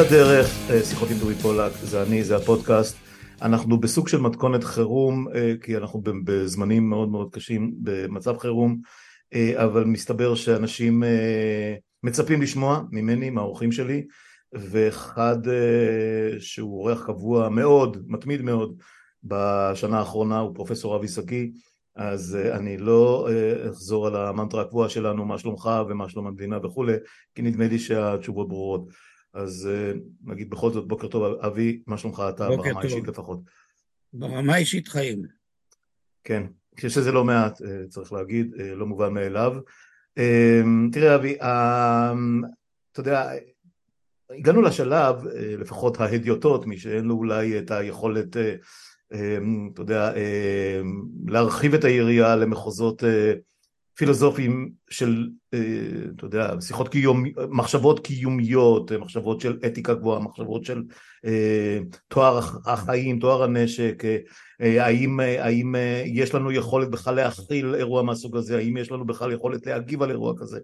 על הדרך, אה, שיחות עם דובי פולק, זה אני, זה הפודקאסט. אנחנו בסוג של מתכונת חירום, אה, כי אנחנו בזמנים מאוד מאוד קשים, במצב חירום, אה, אבל מסתבר שאנשים מצפים לשמוע ממני, מהאורחים שלי, ואחד שהוא אורח קבוע מאוד, מתמיד מאוד, בשנה האחרונה הוא פרופסור אבי שגיא, אז אני לא אחזור על המנטרה הקבועה שלנו, מה שלומך ומה שלום המדינה וכולי, כי נדמה לי שהתשובות ברורות. אז אה, נגיד בכל זאת, בוקר טוב, אבי, מה שלומך אתה ברמה האישית לפחות? ברמה האישית חיים. כן, יש לזה לא מעט, אה, צריך להגיד, אה, לא מובן מאליו. תראה אבי, אתה יודע, הגענו לשלב, לפחות ההדיוטות, מי שאין לו אולי את היכולת, אתה יודע, להרחיב את היריעה למחוזות פילוסופיים של, אה, אתה יודע, שיחות קיום, מחשבות קיומיות, מחשבות של אתיקה גבוהה, מחשבות של אה, תואר החיים, תואר הנשק, אה, האם, האם יש לנו יכולת בכלל להכיל אירוע מהסוג הזה, האם יש לנו בכלל יכולת להגיב על אירוע כזה.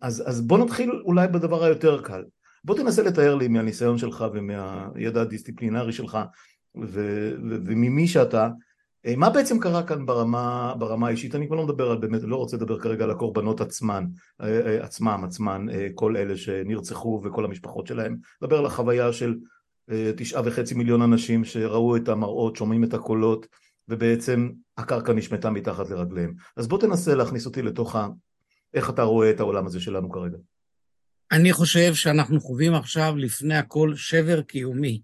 אז, אז בוא נתחיל אולי בדבר היותר קל. בוא תנסה לתאר לי מהניסיון שלך ומהידע הדיסציפלינרי שלך וממי שאתה, אה, מה בעצם קרה כאן ברמה, ברמה האישית? אני כבר לא מדבר על באמת, לא רוצה לדבר כרגע על הקורבנות עצמן, אה, אה, עצמם, עצמן, כל אלה שנרצחו וכל המשפחות שלהם, מדבר על החוויה של תשעה וחצי מיליון אנשים שראו את המראות, שומעים את הקולות ובעצם הקרקע נשמטה מתחת לרגליהם. אז בוא תנסה להכניס אותי לתוך ה... איך אתה רואה את העולם הזה שלנו כרגע. אני חושב שאנחנו חווים עכשיו לפני הכל שבר קיומי.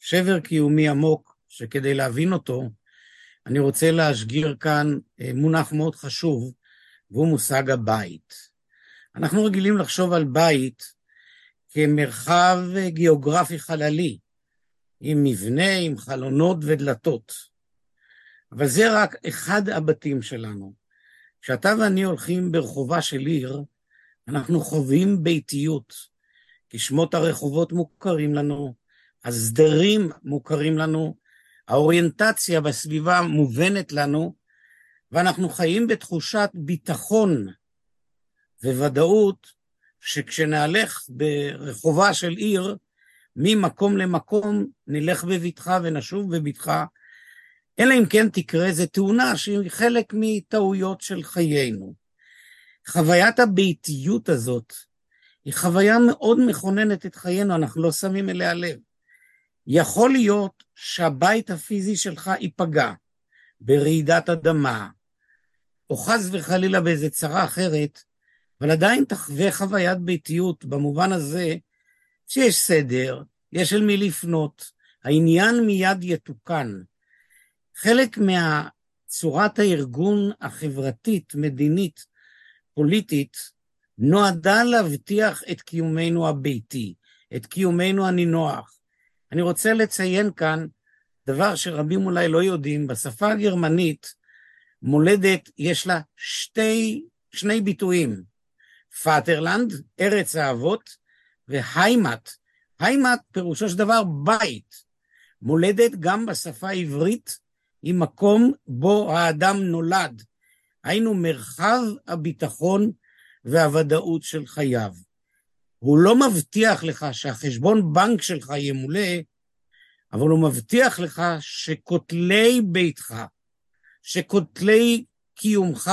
שבר קיומי עמוק, שכדי להבין אותו, אני רוצה להשגיר כאן אה, מונח מאוד חשוב, והוא מושג הבית. אנחנו רגילים לחשוב על בית כמרחב אה, גיאוגרפי חללי, עם מבנה, עם חלונות ודלתות. אבל זה רק אחד הבתים שלנו. כשאתה ואני הולכים ברחובה של עיר, אנחנו חווים ביתיות, כי שמות הרחובות מוכרים לנו, הסדרים מוכרים לנו, האוריינטציה בסביבה מובנת לנו, ואנחנו חיים בתחושת ביטחון וודאות שכשנהלך ברחובה של עיר, ממקום למקום נלך בבטחה ונשוב בבטחה, אלא אם כן תקרה איזה תאונה שהיא חלק מטעויות של חיינו. חוויית הביתיות הזאת היא חוויה מאוד מכוננת את חיינו, אנחנו לא שמים אליה לב. יכול להיות שהבית הפיזי שלך ייפגע ברעידת אדמה, או חס וחלילה באיזה צרה אחרת, אבל עדיין תחווה חוויית ביתיות במובן הזה שיש סדר, יש אל מי לפנות, העניין מיד יתוקן. חלק מהצורת הארגון החברתית, מדינית, פוליטית, נועדה להבטיח את קיומנו הביתי, את קיומנו הנינוח. אני רוצה לציין כאן דבר שרבים אולי לא יודעים, בשפה הגרמנית מולדת יש לה שתי, שני ביטויים, Vaterland, ארץ האבות, ו Heimat. Heimat פירושו של דבר בית. מולדת גם בשפה העברית היא מקום בו האדם נולד. היינו מרחב הביטחון והוודאות של חייו. הוא לא מבטיח לך שהחשבון בנק שלך ימולא, אבל הוא מבטיח לך שכותלי ביתך, שכותלי קיומך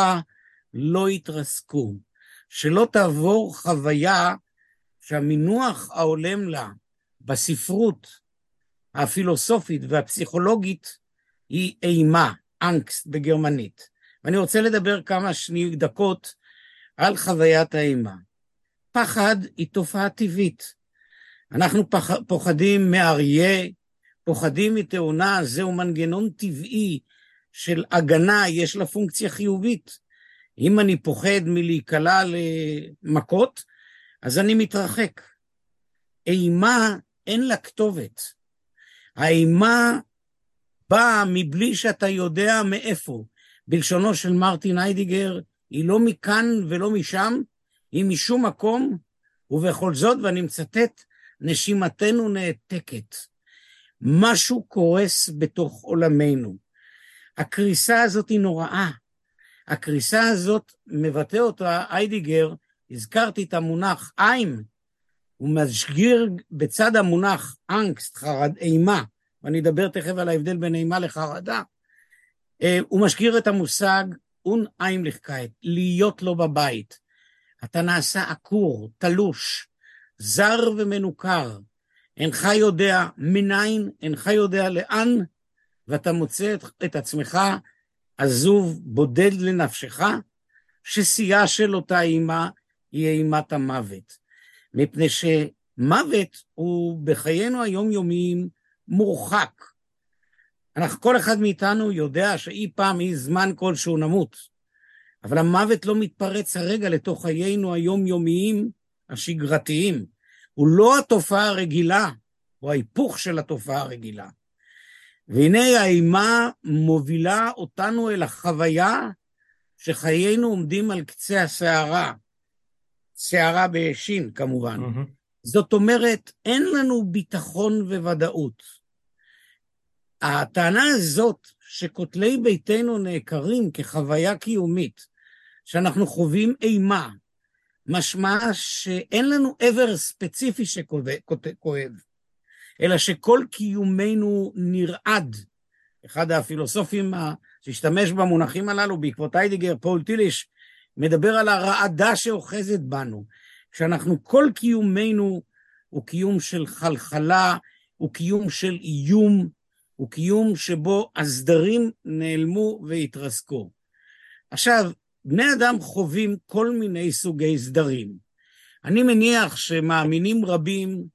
לא יתרסקו, שלא תעבור חוויה שהמינוח ההולם לה בספרות הפילוסופית והפסיכולוגית היא אימה, אנקסט בגרמנית. ואני רוצה לדבר כמה שני דקות על חוויית האימה. פחד היא תופעה טבעית. אנחנו פח, פוחדים מאריה, פוחדים מתאונה, זהו מנגנון טבעי של הגנה, יש לה פונקציה חיובית. אם אני פוחד מלהיקלע למכות, אז אני מתרחק. אימה, אין לה כתובת. האימה באה מבלי שאתה יודע מאיפה. בלשונו של מרטין היידיגר, היא לא מכאן ולא משם, היא משום מקום, ובכל זאת, ואני מצטט, נשימתנו נעתקת. משהו קורס בתוך עולמנו. הקריסה הזאת היא נוראה. הקריסה הזאת מבטא אותה איידיגר, הזכרתי את המונח איים, הוא משגיר בצד המונח אנגסט, חרד, אימה, ואני אדבר תכף על ההבדל בין אימה לחרדה, אה, הוא משגיר את המושג און איימליכקייט, להיות לו בבית. אתה נעשה עקור, תלוש, זר ומנוכר. אינך יודע מניין, אינך יודע לאן, ואתה מוצא את, את עצמך עזוב, בודד לנפשך, ששיאה של אותה אימה היא אימת המוות. מפני שמוות הוא בחיינו היומיומיים מורחק. אנחנו, כל אחד מאיתנו יודע שאי פעם, אי זמן כלשהו נמות. אבל המוות לא מתפרץ הרגע לתוך חיינו היומיומיים השגרתיים. הוא לא התופעה הרגילה, הוא ההיפוך של התופעה הרגילה. והנה האימה מובילה אותנו אל החוויה שחיינו עומדים על קצה הסערה. סערה בשין כמובן. Mm-hmm. זאת אומרת, אין לנו ביטחון וודאות. הטענה הזאת שכותלי ביתנו נעקרים כחוויה קיומית, שאנחנו חווים אימה, משמע שאין לנו עבר ספציפי שכואב, אלא שכל קיומנו נרעד. אחד הפילוסופים שהשתמש במונחים הללו בעקבות היידיגר, פול טיליש, מדבר על הרעדה שאוחזת בנו. כשאנחנו, כל קיומנו הוא קיום של חלחלה, הוא קיום של איום, הוא קיום שבו הסדרים נעלמו והתרסקו. עכשיו, בני אדם חווים כל מיני סוגי סדרים. אני מניח שמאמינים רבים,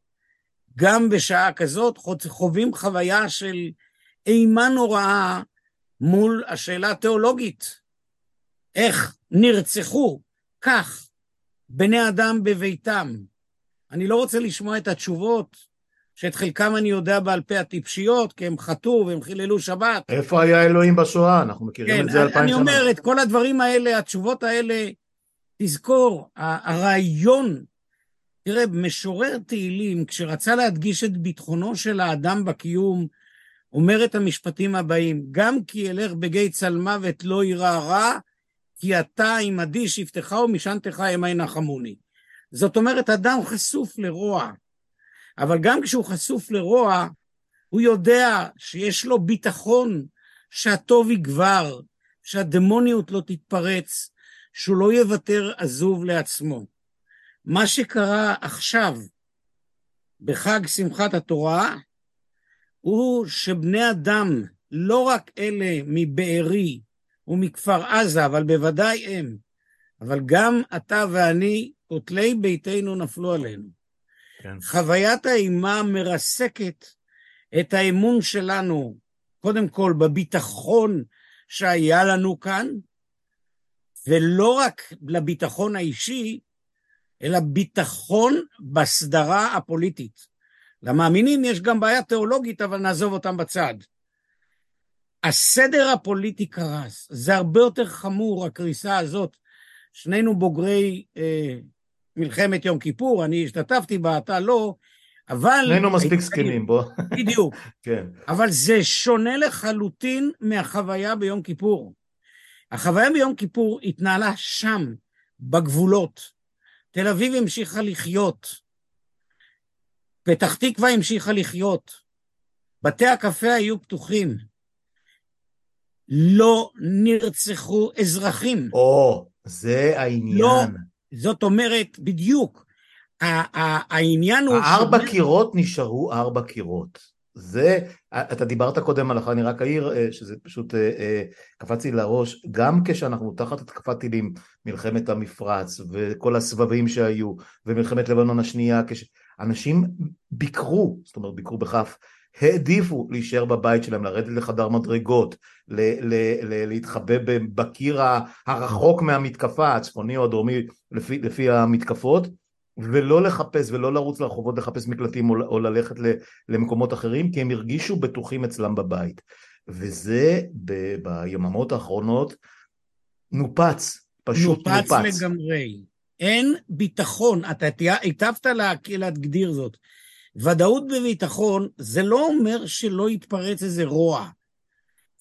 גם בשעה כזאת, חווים חוויה של אימה נוראה מול השאלה התיאולוגית. איך נרצחו כך בני אדם בביתם? אני לא רוצה לשמוע את התשובות שאת חלקם אני יודע בעל פה הטיפשיות, כי הם חטאו והם חיללו שבת. איפה היה אלוהים בשואה? אנחנו מכירים כן, את זה אלפיים שנה. אני אומר, את כל הדברים האלה, התשובות האלה, תזכור, הרעיון, תראה, משורר תהילים, כשרצה להדגיש את ביטחונו של האדם בקיום, אומר את המשפטים הבאים, גם כי אלך בגיא צלמוות לא יירא רע, כי אתה עמדי שבטך ומשענתך המה ינחמוני. זאת אומרת, אדם חשוף לרוע. אבל גם כשהוא חשוף לרוע, הוא יודע שיש לו ביטחון שהטוב יגבר, שהדמוניות לא תתפרץ, שהוא לא יוותר עזוב לעצמו. מה שקרה עכשיו, בחג שמחת התורה, הוא שבני אדם, לא רק אלה מבארי ומכפר עזה, אבל בוודאי הם, אבל גם אתה ואני, כותלי ביתנו נפלו עלינו. כן. חוויית האימה מרסקת את האמון שלנו, קודם כל בביטחון שהיה לנו כאן, ולא רק לביטחון האישי, אלא ביטחון בסדרה הפוליטית. למאמינים יש גם בעיה תיאולוגית, אבל נעזוב אותם בצד. הסדר הפוליטי קרס, זה הרבה יותר חמור, הקריסה הזאת. שנינו בוגרי אה, מלחמת יום כיפור, אני השתתפתי בה, אתה לא, אבל... שנינו מספיק זקנים, בוא. בדיוק. כן. אבל זה שונה לחלוטין מהחוויה ביום כיפור. החוויה ביום כיפור התנהלה שם, בגבולות. תל אביב המשיכה לחיות. פתח תקווה המשיכה לחיות. בתי הקפה היו פתוחים. לא נרצחו אזרחים. או, זה העניין. לא זאת אומרת, בדיוק, העניין הוא... הארבע קירות נשארו ארבע קירות. זה, אתה דיברת קודם על, אני רק אעיר, אה, שזה פשוט אה, אה, קפץ לי לראש, גם כשאנחנו תחת התקפת טילים, מלחמת המפרץ וכל הסבבים שהיו, ומלחמת לבנון השנייה, כשאנשים ביקרו, זאת אומרת ביקרו בכף, העדיפו להישאר בבית שלהם, לרדת לחדר מדרגות, ל- ל- ל- להתחבא בקיר הרחוק מהמתקפה, הצפוני או הדרומי לפי, לפי המתקפות, ולא לחפש ולא לרוץ לרחובות לחפש מקלטים או, או ללכת למקומות אחרים, כי הם הרגישו בטוחים אצלם בבית. וזה ב- ביממות האחרונות נופץ, פשוט נופץ. נופץ לגמרי. אין ביטחון, אתה היטבת להגדיר זאת. ודאות בביטחון זה לא אומר שלא יתפרץ איזה רוע.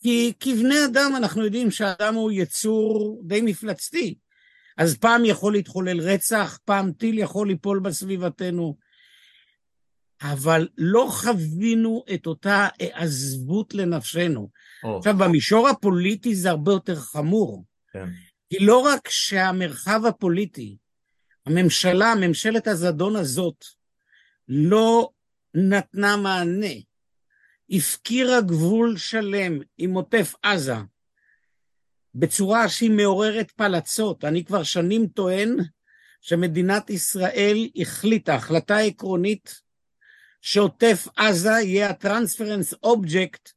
כי כבני אדם אנחנו יודעים שהאדם הוא יצור די מפלצתי. אז פעם יכול להתחולל רצח, פעם טיל יכול ליפול בסביבתנו. אבל לא חווינו את אותה עזבות לנפשנו. או, עכשיו, במישור הפוליטי זה הרבה יותר חמור. כן. כי לא רק שהמרחב הפוליטי, הממשלה, ממשלת הזדון הזאת, לא נתנה מענה, הפקירה גבול שלם עם עוטף עזה, בצורה שהיא מעוררת פלצות. אני כבר שנים טוען שמדינת ישראל החליטה, החלטה עקרונית, שעוטף עזה יהיה הטרנספרנס אובייקט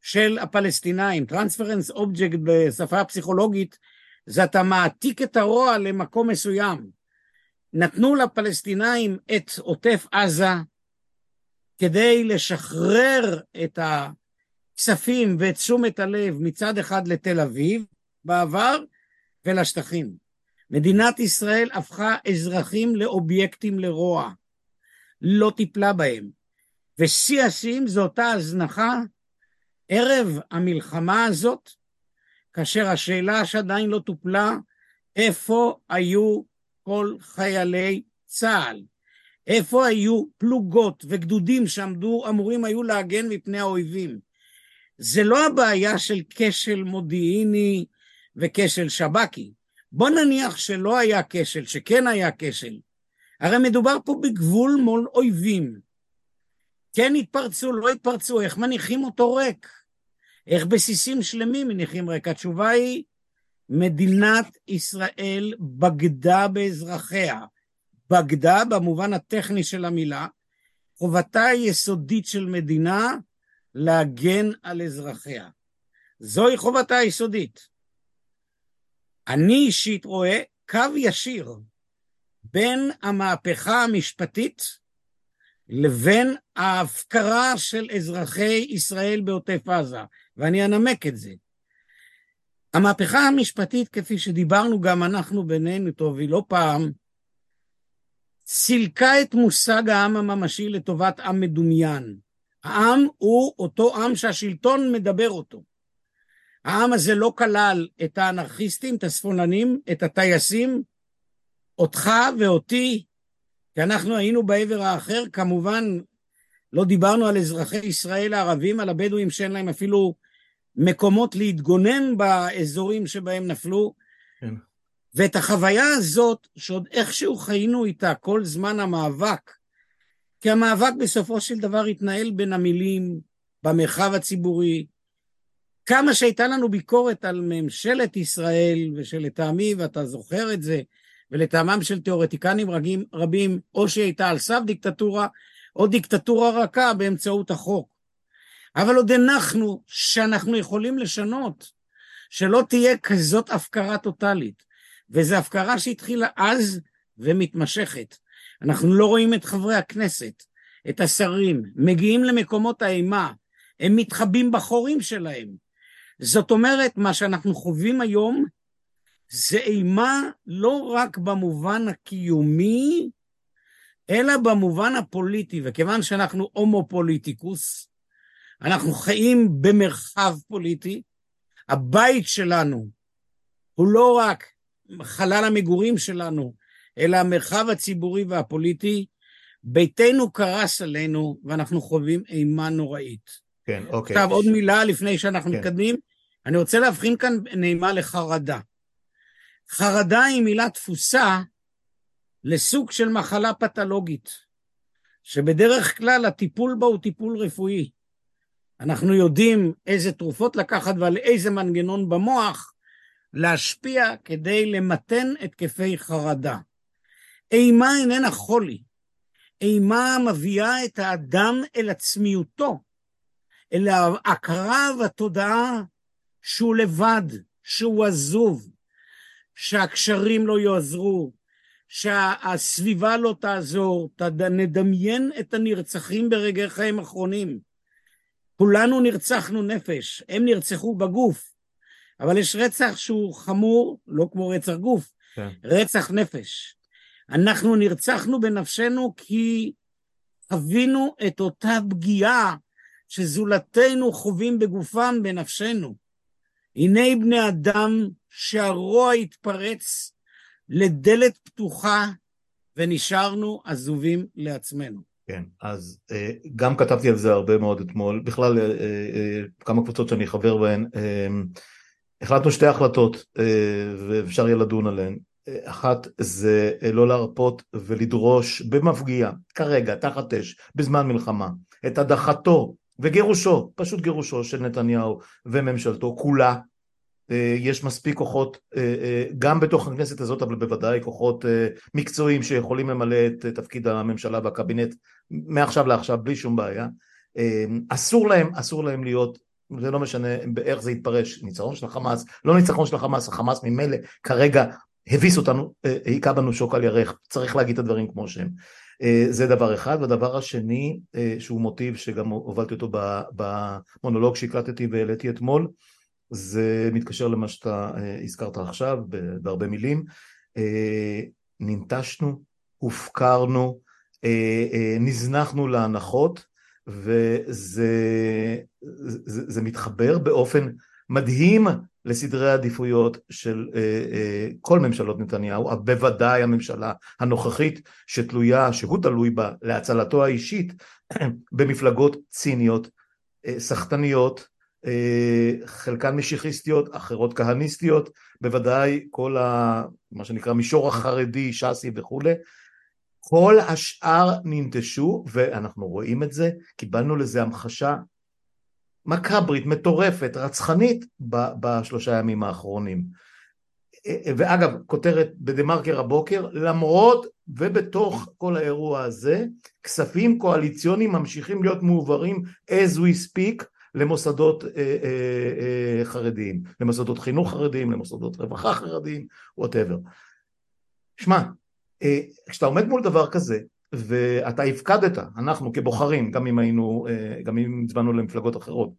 של הפלסטינאים. transference object בשפה הפסיכולוגית זה אתה מעתיק את הרוע למקום מסוים. נתנו לפלסטינאים את עוטף עזה כדי לשחרר את הכספים ואת תשומת הלב מצד אחד לתל אביב בעבר ולשטחים. מדינת ישראל הפכה אזרחים לאובייקטים לרוע, לא טיפלה בהם. ושיא השיאים זו אותה הזנחה ערב המלחמה הזאת, כאשר השאלה שעדיין לא טופלה, איפה היו כל חיילי צה"ל? איפה היו פלוגות וגדודים שעמדו, אמורים היו להגן מפני האויבים? זה לא הבעיה של כשל מודיעיני וכשל שב"כי. בוא נניח שלא היה כשל, שכן היה כשל. הרי מדובר פה בגבול מול אויבים. כן התפרצו, לא התפרצו, איך מניחים אותו ריק? איך בסיסים שלמים מניחים ריק? התשובה היא, מדינת ישראל בגדה באזרחיה. בגדה במובן הטכני של המילה, חובתה היסודית של מדינה להגן על אזרחיה. זוהי חובתה היסודית. אני אישית רואה קו ישיר בין המהפכה המשפטית לבין ההפקרה של אזרחי ישראל בעוטף עזה, ואני אנמק את זה. המהפכה המשפטית, כפי שדיברנו גם אנחנו בינינו, טובי, לא פעם, סילקה את מושג העם הממשי לטובת עם מדומיין. העם הוא אותו עם שהשלטון מדבר אותו. העם הזה לא כלל את האנרכיסטים, את השמאלנים, את הטייסים, אותך ואותי, כי אנחנו היינו בעבר האחר, כמובן לא דיברנו על אזרחי ישראל הערבים, על הבדואים שאין להם אפילו מקומות להתגונן באזורים שבהם נפלו. ואת החוויה הזאת, שעוד איכשהו חיינו איתה כל זמן המאבק, כי המאבק בסופו של דבר התנהל בין המילים, במרחב הציבורי, כמה שהייתה לנו ביקורת על ממשלת ישראל, ושלטעמי, ואתה זוכר את זה, ולטעמם של תיאורטיקנים רבים, רבים, או הייתה על סף דיקטטורה, או דיקטטורה רכה באמצעות החוק. אבל עוד הנחנו שאנחנו יכולים לשנות, שלא תהיה כזאת הפקרה טוטאלית. וזו הפקרה שהתחילה אז ומתמשכת. אנחנו לא רואים את חברי הכנסת, את השרים, מגיעים למקומות האימה, הם מתחבאים בחורים שלהם. זאת אומרת, מה שאנחנו חווים היום זה אימה לא רק במובן הקיומי, אלא במובן הפוליטי, וכיוון שאנחנו הומו פוליטיקוס, אנחנו חיים במרחב פוליטי, הבית שלנו הוא לא רק חלל המגורים שלנו, אלא המרחב הציבורי והפוליטי, ביתנו קרס עלינו ואנחנו חווים אימה נוראית. כן, אוקיי. עכשיו, עוד מילה לפני שאנחנו כן. מתקדמים. אני רוצה להבחין כאן נעימה לחרדה. חרדה היא מילה תפוסה לסוג של מחלה פתולוגית, שבדרך כלל הטיפול בה הוא טיפול רפואי. אנחנו יודעים איזה תרופות לקחת ועל איזה מנגנון במוח להשפיע כדי למתן התקפי חרדה. אימה איננה חולי. אימה מביאה את האדם אל עצמיותו, אל ההכרה והתודעה שהוא לבד, שהוא עזוב, שהקשרים לא יעזרו, שהסביבה לא תעזור. נדמיין את הנרצחים ברגעי חיים אחרונים. כולנו נרצחנו נפש, הם נרצחו בגוף, אבל יש רצח שהוא חמור, לא כמו רצח גוף, כן. רצח נפש. אנחנו נרצחנו בנפשנו כי חווינו את אותה פגיעה שזולתנו חווים בגופם בנפשנו. הנה בני אדם שהרוע התפרץ לדלת פתוחה ונשארנו עזובים לעצמנו. כן, אז אה, גם כתבתי על זה הרבה מאוד אתמול, בכלל אה, אה, כמה קבוצות שאני חבר בהן, החלטנו שתי החלטות ואפשר יהיה לדון עליהן, אחת זה לא להרפות ולדרוש במפגיע, כרגע, תחת אש, בזמן מלחמה, את הדחתו וגירושו, פשוט גירושו של נתניהו וממשלתו כולה. אה, יש מספיק כוחות אה, אה, גם בתוך הכנסת הזאת אבל בוודאי כוחות מקצועיים שיכולים למלא את תפקיד הממשלה והקבינט מעכשיו לעכשיו בלי שום בעיה. אסור להם אסור להם להיות זה לא משנה איך זה יתפרש ניצחון של החמאס לא ניצחון של החמאס החמאס ממילא כרגע הביס אותנו היכה בנו שוק על ירך צריך להגיד את הדברים כמו שהם זה דבר אחד והדבר השני שהוא מוטיב שגם הובלתי אותו במונולוג שהקלטתי והעליתי אתמול זה מתקשר למה שאתה אה, הזכרת עכשיו בהרבה מילים. אה, ננטשנו, הופקרנו, אה, נזנחנו להנחות וזה זה, זה מתחבר באופן מדהים לסדרי העדיפויות של כל ממשלות נתניהו, בוודאי הממשלה הנוכחית שתלויה, שהוא תלוי בה להצלתו האישית במפלגות ציניות, סחטניות, אה, חלקן משיחיסטיות, אחרות כהניסטיות, בוודאי כל ה... מה שנקרא מישור החרדי, ש"סי וכולי, כל השאר ננטשו ואנחנו רואים את זה, קיבלנו לזה המחשה מקברית, מטורפת, רצחנית בשלושה ימים האחרונים. אה, אה, ואגב, כותרת בדה מרקר הבוקר, למרות ובתוך כל האירוע הזה, כספים קואליציוניים ממשיכים להיות מועברים as we speak למוסדות אה, אה, אה, חרדיים, למוסדות חינוך חרדיים, למוסדות רווחה חרדיים, וואטאבר. שמע, כשאתה עומד מול דבר כזה, ואתה הפקדת, אנחנו כבוחרים, גם אם היינו, אה, גם אם הצבענו למפלגות אחרות,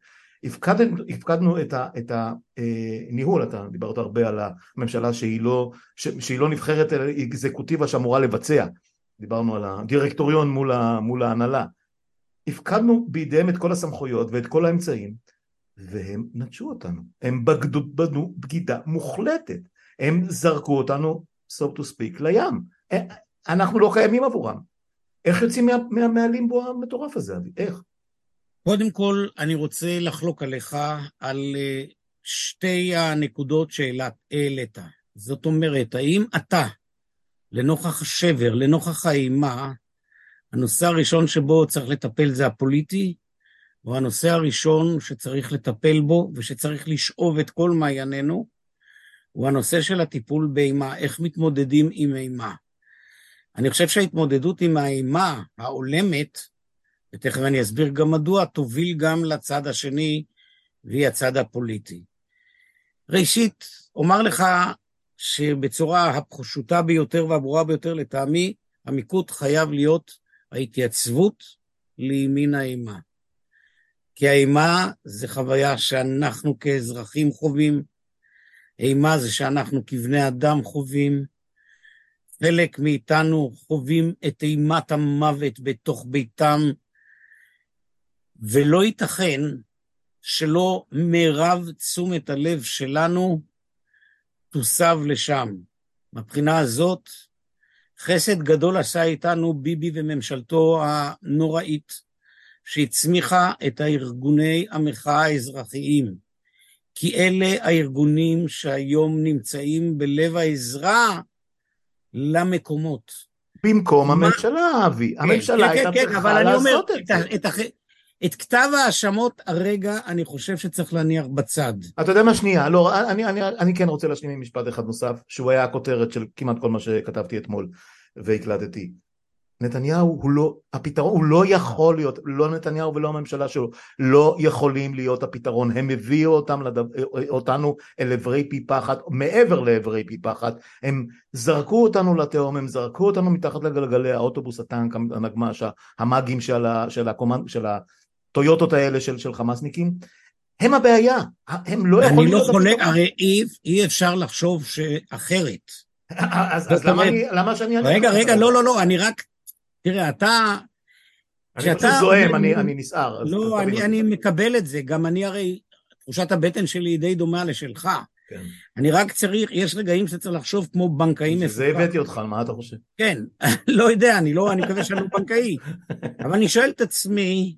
הפקדנו, הפקדנו את, ה, את הניהול, אתה דיברת הרבה על הממשלה שהיא לא, שהיא לא נבחרת אלא אקזקוטיבה שאמורה לבצע, דיברנו על הדירקטוריון מול, ה, מול ההנהלה, הפקדנו בידיהם את כל הסמכויות ואת כל האמצעים והם נטשו אותנו, הם בגדו בנו בגידה מוחלטת, הם זרקו אותנו, so to speak, לים, אה, אנחנו לא קיימים עבורם. איך יוצאים מה, מה, מהלימבו המטורף הזה, אבי? איך? קודם כל, אני רוצה לחלוק עליך על אה, שתי הנקודות שהעלית. זאת אומרת, האם אתה, לנוכח השבר, לנוכח האימה, הנושא הראשון שבו צריך לטפל זה הפוליטי, או הנושא הראשון שצריך לטפל בו ושצריך לשאוב את כל מעיינינו, הוא הנושא של הטיפול באימה, איך מתמודדים עם אימה. אני חושב שההתמודדות עם האימה העולמת, ותכף אני אסביר גם מדוע, תוביל גם לצד השני, והיא הצד הפוליטי. ראשית, אומר לך שבצורה הפשוטה ביותר והברורה ביותר לטעמי, המיקוד חייב להיות ההתייצבות לימין האימה. כי האימה זה חוויה שאנחנו כאזרחים חווים, אימה זה שאנחנו כבני אדם חווים, חלק מאיתנו חווים את אימת המוות בתוך ביתם, ולא ייתכן שלא מירב תשומת הלב שלנו תוסב לשם. מבחינה הזאת, חסד גדול עשה איתנו ביבי וממשלתו הנוראית, שהצמיחה את הארגוני המחאה האזרחיים. כי אלה הארגונים שהיום נמצאים בלב העזרה למקומות. במקום מה... הממשלה, אבי. כן, הממשלה כן, הייתה כן, צריכה כן, לעשות את זה. את, את, את כתב ההאשמות הרגע אני חושב שצריך להניח בצד. אתה יודע מה שנייה, לא, אני, אני, אני כן רוצה להשלים עם משפט אחד נוסף, שהוא היה הכותרת של כמעט כל מה שכתבתי אתמול והקלטתי. נתניהו הוא לא, הפתרון, הוא לא יכול להיות, לא נתניהו ולא הממשלה שלו, לא יכולים להיות הפתרון, הם הביאו אותם לדו, אותנו אל עברי פי פחת, מעבר לעברי פי פחת, הם זרקו אותנו לתהום, הם זרקו אותנו מתחת לגלגלי האוטובוס, הטנק, הנגמ"ש, המאגים של, ה, של, הקומנד, של הטויוטות האלה של, של חמאסניקים, הם הבעיה, הם לא יכולים להיות... אני לא חולק, הרי אי, אי אפשר לחשוב שאחרת. אז, אז למה, אני, למה שאני... רגע, רגע, לא, לא, לא, אני רק... תראה, אתה... אני פשוט זועם, אני, אני נסער. לא, אני, אני מקבל את זה, גם אני הרי, תחושת הבטן שלי היא די דומה לשלך. כן. אני רק צריך, יש רגעים שצריך לחשוב כמו בנקאי מפוקח. זה הבאתי אותך, מה אתה חושב? כן, לא יודע, אני לא, אני מקווה שאני לא בנקאי. אבל אני שואל את עצמי,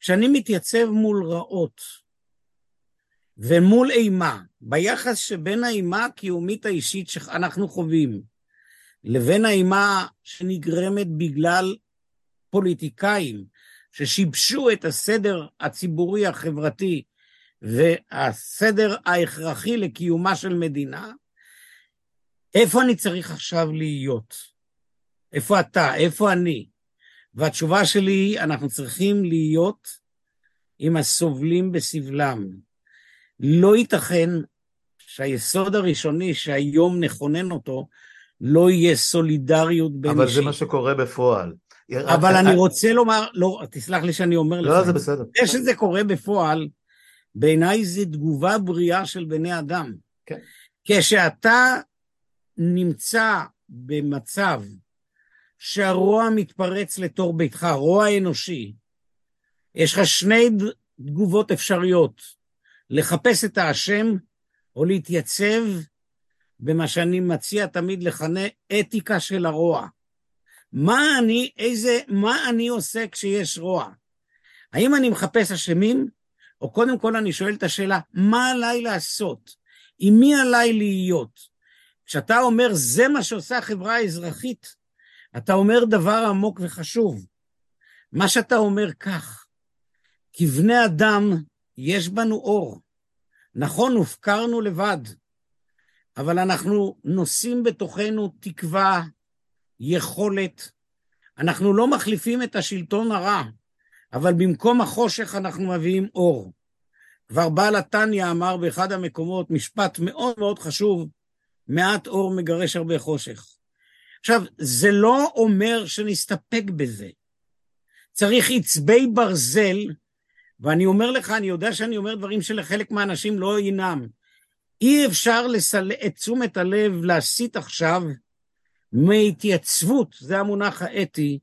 כשאני מתייצב מול רעות ומול אימה, ביחס שבין האימה הקיומית האישית שאנחנו חווים, לבין האימה שנגרמת בגלל פוליטיקאים ששיבשו את הסדר הציבורי החברתי והסדר ההכרחי לקיומה של מדינה, איפה אני צריך עכשיו להיות? איפה אתה? איפה אני? והתשובה שלי היא, אנחנו צריכים להיות עם הסובלים בסבלם. לא ייתכן שהיסוד הראשוני שהיום נכונן אותו, לא יהיה סולידריות בין אבל אישית. אבל זה מה שקורה בפועל. אבל אני רוצה לומר, לא, תסלח לי שאני אומר לא, לך. לא, זה בסדר. זה שזה קורה בפועל, בעיניי זו תגובה בריאה של בני אדם. כן. כשאתה נמצא במצב שהרוע מתפרץ לתור ביתך, רוע אנושי, יש לך שני תגובות אפשריות, לחפש את האשם או להתייצב במה שאני מציע תמיד לכנה אתיקה של הרוע. מה אני, איזה, מה אני עושה כשיש רוע? האם אני מחפש אשמים, או קודם כל אני שואל את השאלה, מה עליי לעשות? עם מי עליי להיות? כשאתה אומר, זה מה שעושה החברה האזרחית, אתה אומר דבר עמוק וחשוב. מה שאתה אומר כך, כבני אדם יש בנו אור. נכון, הופקרנו לבד, אבל אנחנו נושאים בתוכנו תקווה, יכולת. אנחנו לא מחליפים את השלטון הרע, אבל במקום החושך אנחנו מביאים אור. כבר בעל התניא אמר באחד המקומות משפט מאוד מאוד חשוב, מעט אור מגרש הרבה חושך. עכשיו, זה לא אומר שנסתפק בזה. צריך עצבי ברזל, ואני אומר לך, אני יודע שאני אומר דברים שלחלק מהאנשים לא ינם. אי אפשר לסל... את תשומת הלב להסיט עכשיו מהתייצבות, זה המונח האתי,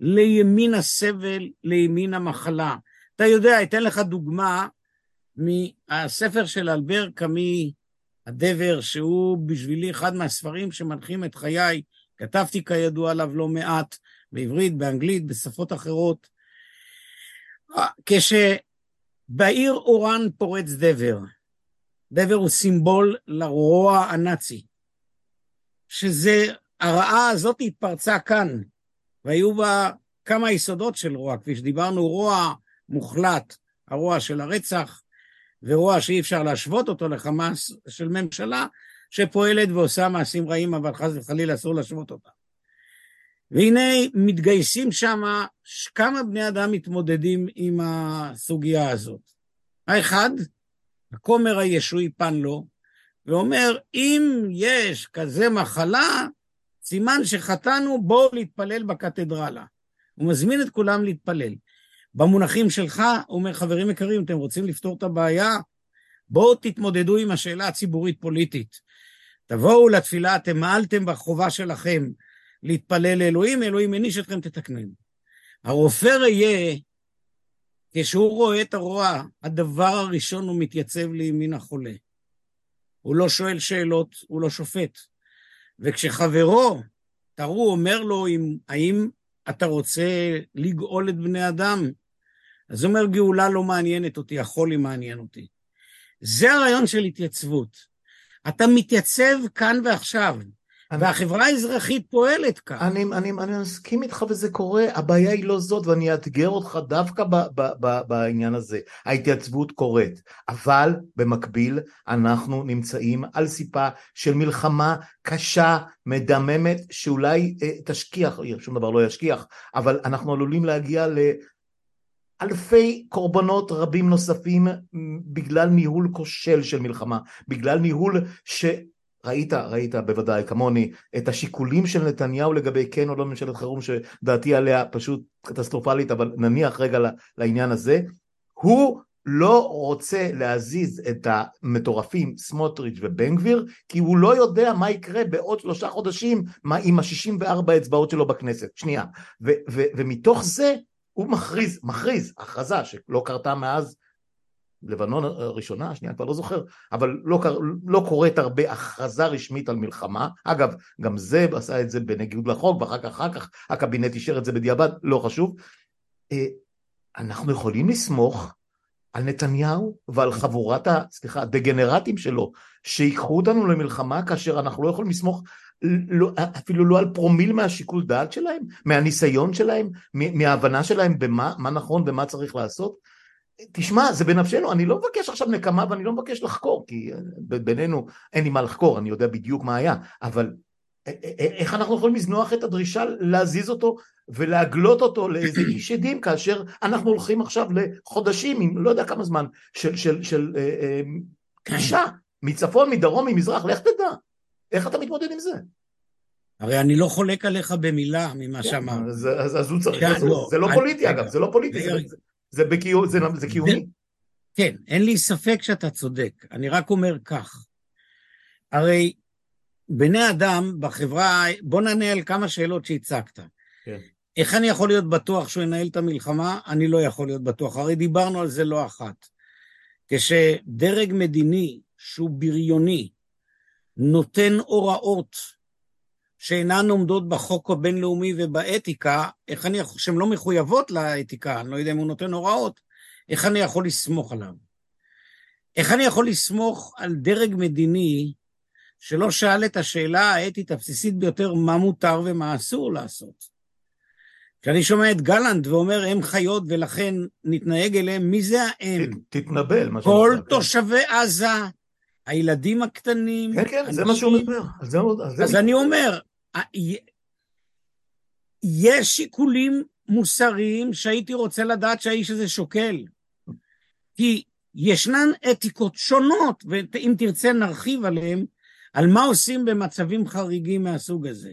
לימין הסבל, לימין המחלה. אתה יודע, אתן לך דוגמה מהספר של אלבר קאמי, הדבר, שהוא בשבילי אחד מהספרים שמנחים את חיי, כתבתי כידוע עליו לא מעט, בעברית, באנגלית, בשפות אחרות. כשבעיר אורן פורץ דבר, דבר הוא סימבול לרוע הנאצי, שזה, הרעה הזאת התפרצה כאן, והיו בה כמה יסודות של רוע, כפי שדיברנו, רוע מוחלט, הרוע של הרצח, ורוע שאי אפשר להשוות אותו לחמאס של ממשלה שפועלת ועושה מעשים רעים, אבל חס וחלילה אסור להשוות אותה. והנה מתגייסים שם כמה בני אדם מתמודדים עם הסוגיה הזאת. האחד, הכומר הישועי פן לו, ואומר, אם יש כזה מחלה, סימן שחטאנו, בואו להתפלל בקתדרלה. הוא מזמין את כולם להתפלל. במונחים שלך, הוא אומר, חברים יקרים, אתם רוצים לפתור את הבעיה? בואו תתמודדו עם השאלה הציבורית-פוליטית. תבואו לתפילה, אתם מעלתם בחובה שלכם להתפלל לאלוהים, אלוהים העניש אתכם, תתקנו. הרופא ראה, כשהוא רואה את הרוע, הדבר הראשון הוא מתייצב לימין החולה. הוא לא שואל שאלות, הוא לא שופט. וכשחברו, תראו, אומר לו, אם, האם אתה רוצה לגאול את בני אדם? אז הוא אומר, גאולה לא מעניינת אותי, החולי מעניין אותי. זה הרעיון של התייצבות. אתה מתייצב כאן ועכשיו. אני, והחברה האזרחית פועלת כאן. אני, אני, אני מסכים איתך וזה קורה, הבעיה היא לא זאת ואני אאתגר אותך דווקא ב, ב, ב, בעניין הזה. ההתייצבות קורית, אבל במקביל אנחנו נמצאים על סיפה של מלחמה קשה, מדממת, שאולי אה, תשכיח, שום דבר לא ישכיח, אבל אנחנו עלולים להגיע ל... אלפי קורבנות רבים נוספים בגלל ניהול כושל של מלחמה, בגלל ניהול ש... ראית, ראית בוודאי כמוני את השיקולים של נתניהו לגבי כן או לא ממשלת חירום שדעתי עליה פשוט קטסטרופלית אבל נניח רגע לעניין הזה. הוא לא רוצה להזיז את המטורפים סמוטריץ' ובן גביר כי הוא לא יודע מה יקרה בעוד שלושה חודשים מה, עם השישים וארבע אצבעות שלו בכנסת. שנייה. ו- ו- ומתוך זה הוא מכריז, מכריז הכרזה שלא קרתה מאז לבנון הראשונה, השנייה, כבר לא זוכר, אבל לא, לא קורית הרבה הכרזה רשמית על מלחמה. אגב, גם זה עשה את זה בניגוד לחוק, ואחר כך, אחר כך הקבינט אישר את זה בדיעבד, לא חשוב. אה, אנחנו יכולים לסמוך על נתניהו ועל חבורת, ה, סליחה, הדגנרטים שלו, שיקחו אותנו למלחמה כאשר אנחנו לא יכולים לסמוך לא, אפילו לא על פרומיל מהשיקול דעת שלהם, מהניסיון שלהם, מההבנה שלהם במה נכון ומה צריך לעשות. תשמע, זה בנפשנו, אני לא מבקש עכשיו נקמה ואני לא מבקש לחקור, כי בינינו אין לי מה לחקור, אני יודע בדיוק מה היה, אבל איך אנחנו יכולים לזנוח את הדרישה להזיז אותו ולהגלות אותו לאיזה איש עדים כאשר אנחנו הולכים עכשיו לחודשים, עם לא יודע כמה זמן, של, של, של אה, אה, קרישה מצפון, מדרום, ממזרח, לך תדע. איך אתה מתמודד עם זה? הרי אני לא חולק עליך במילה ממה כן, שאמרת. אז, אז, אז הוא צריך, כן, לא, זה לא אני, פוליטי אגב, זה לא פוליטי, זה, זה, זה, בקיום, זה, זה קיומי. כן, אין לי ספק שאתה צודק, אני רק אומר כך, הרי בני אדם בחברה, בוא נענה על כמה שאלות שהצגת. כן. איך אני יכול להיות בטוח שהוא ינהל את המלחמה? אני לא יכול להיות בטוח, הרי דיברנו על זה לא אחת. כשדרג מדיני שהוא בריוני, נותן הוראות שאינן עומדות בחוק הבינלאומי ובאתיקה, איך אני יכול, שהן לא מחויבות לאתיקה, אני לא יודע אם הוא נותן הוראות, איך אני יכול לסמוך עליו? איך אני יכול לסמוך על דרג מדיני שלא שאל את השאלה האתית הבסיסית ביותר, מה מותר ומה אסור לעשות? כשאני שומע את גלנט ואומר, הם חיות ולכן נתנהג אליהם, מי זה האם? תתנבל, מה שנקרא. כל כן. תושבי עזה הילדים הקטנים... כן, כן, זה מה שהוא מדבר. אז אני אומר, יש שיקולים מוסריים שהייתי רוצה לדעת שהאיש הזה שוקל. כי ישנן אתיקות שונות, ואם תרצה נרחיב עליהן, על מה עושים במצבים חריגים מהסוג הזה.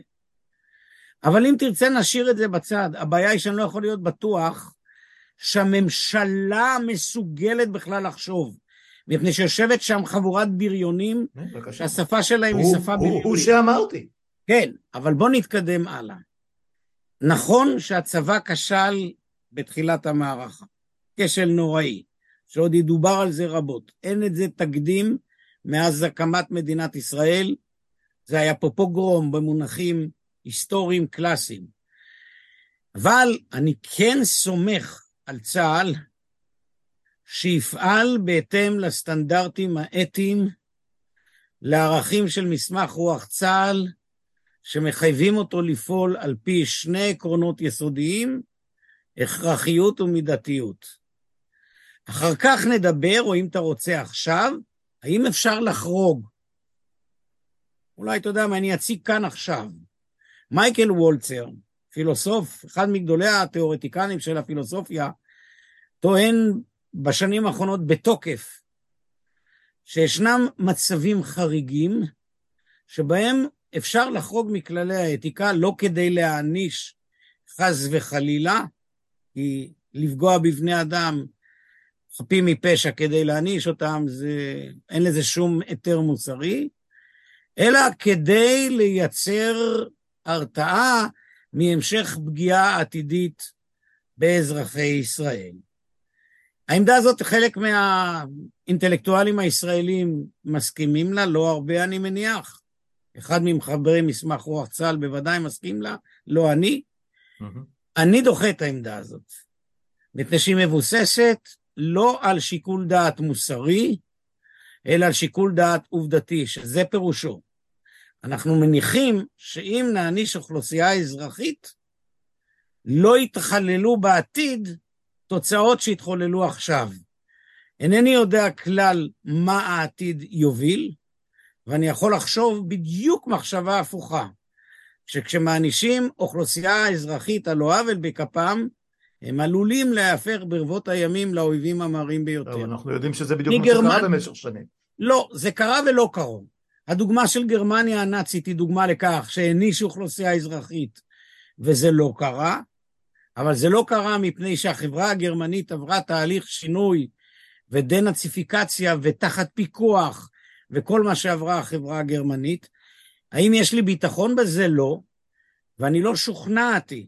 אבל אם תרצה נשאיר את זה בצד. הבעיה היא שאני לא יכול להיות בטוח שהממשלה מסוגלת בכלל לחשוב. מפני שיושבת שם חבורת בריונים, שהשפה שלהם היא שפה בריונית. הוא שאמרתי. כן, אבל בוא נתקדם הלאה. נכון שהצבא כשל בתחילת המערכה, כשל נוראי, שעוד ידובר על זה רבות. אין את זה תקדים מאז הקמת מדינת ישראל. זה היה פה פוגרום במונחים היסטוריים קלאסיים. אבל אני כן סומך על צה"ל שיפעל בהתאם לסטנדרטים האתיים, לערכים של מסמך רוח צה"ל, שמחייבים אותו לפעול על פי שני עקרונות יסודיים, הכרחיות ומידתיות. אחר כך נדבר, או אם אתה רוצה עכשיו, האם אפשר לחרוג? אולי אתה יודע מה, אני אציג כאן עכשיו. מייקל וולצר, פילוסוף, אחד מגדולי התיאורטיקנים של הפילוסופיה, טוען בשנים האחרונות בתוקף שישנם מצבים חריגים שבהם אפשר לחרוג מכללי האתיקה לא כדי להעניש חס וחלילה, כי לפגוע בבני אדם חפים מפשע כדי להעניש אותם, זה, אין לזה שום היתר מוסרי, אלא כדי לייצר הרתעה מהמשך פגיעה עתידית באזרחי ישראל. העמדה הזאת, חלק מהאינטלקטואלים הישראלים מסכימים לה, לא הרבה אני מניח. אחד ממחברי מסמך רוח צה"ל בוודאי מסכים לה, לא אני. Mm-hmm. אני דוחה את העמדה הזאת, מפני שהיא מבוססת לא על שיקול דעת מוסרי, אלא על שיקול דעת עובדתי, שזה פירושו. אנחנו מניחים שאם נעניש אוכלוסייה אזרחית, לא יתחללו בעתיד תוצאות שהתחוללו עכשיו. אינני יודע כלל מה העתיד יוביל, ואני יכול לחשוב בדיוק מחשבה הפוכה, שכשמענישים אוכלוסייה אזרחית על לא עוול בכפם, הם עלולים להיהפך ברבות הימים לאויבים המרים ביותר. אבל אנחנו יודעים שזה בדיוק מה שקרה במשך שנים. לא, זה קרה ולא קרוב. הדוגמה של גרמניה הנאצית היא דוגמה לכך שהענישו אוכלוסייה אזרחית וזה לא קרה, אבל זה לא קרה מפני שהחברה הגרמנית עברה תהליך שינוי ודה-נאציפיקציה ותחת פיקוח וכל מה שעברה החברה הגרמנית. האם יש לי ביטחון בזה? לא. ואני לא שוכנעתי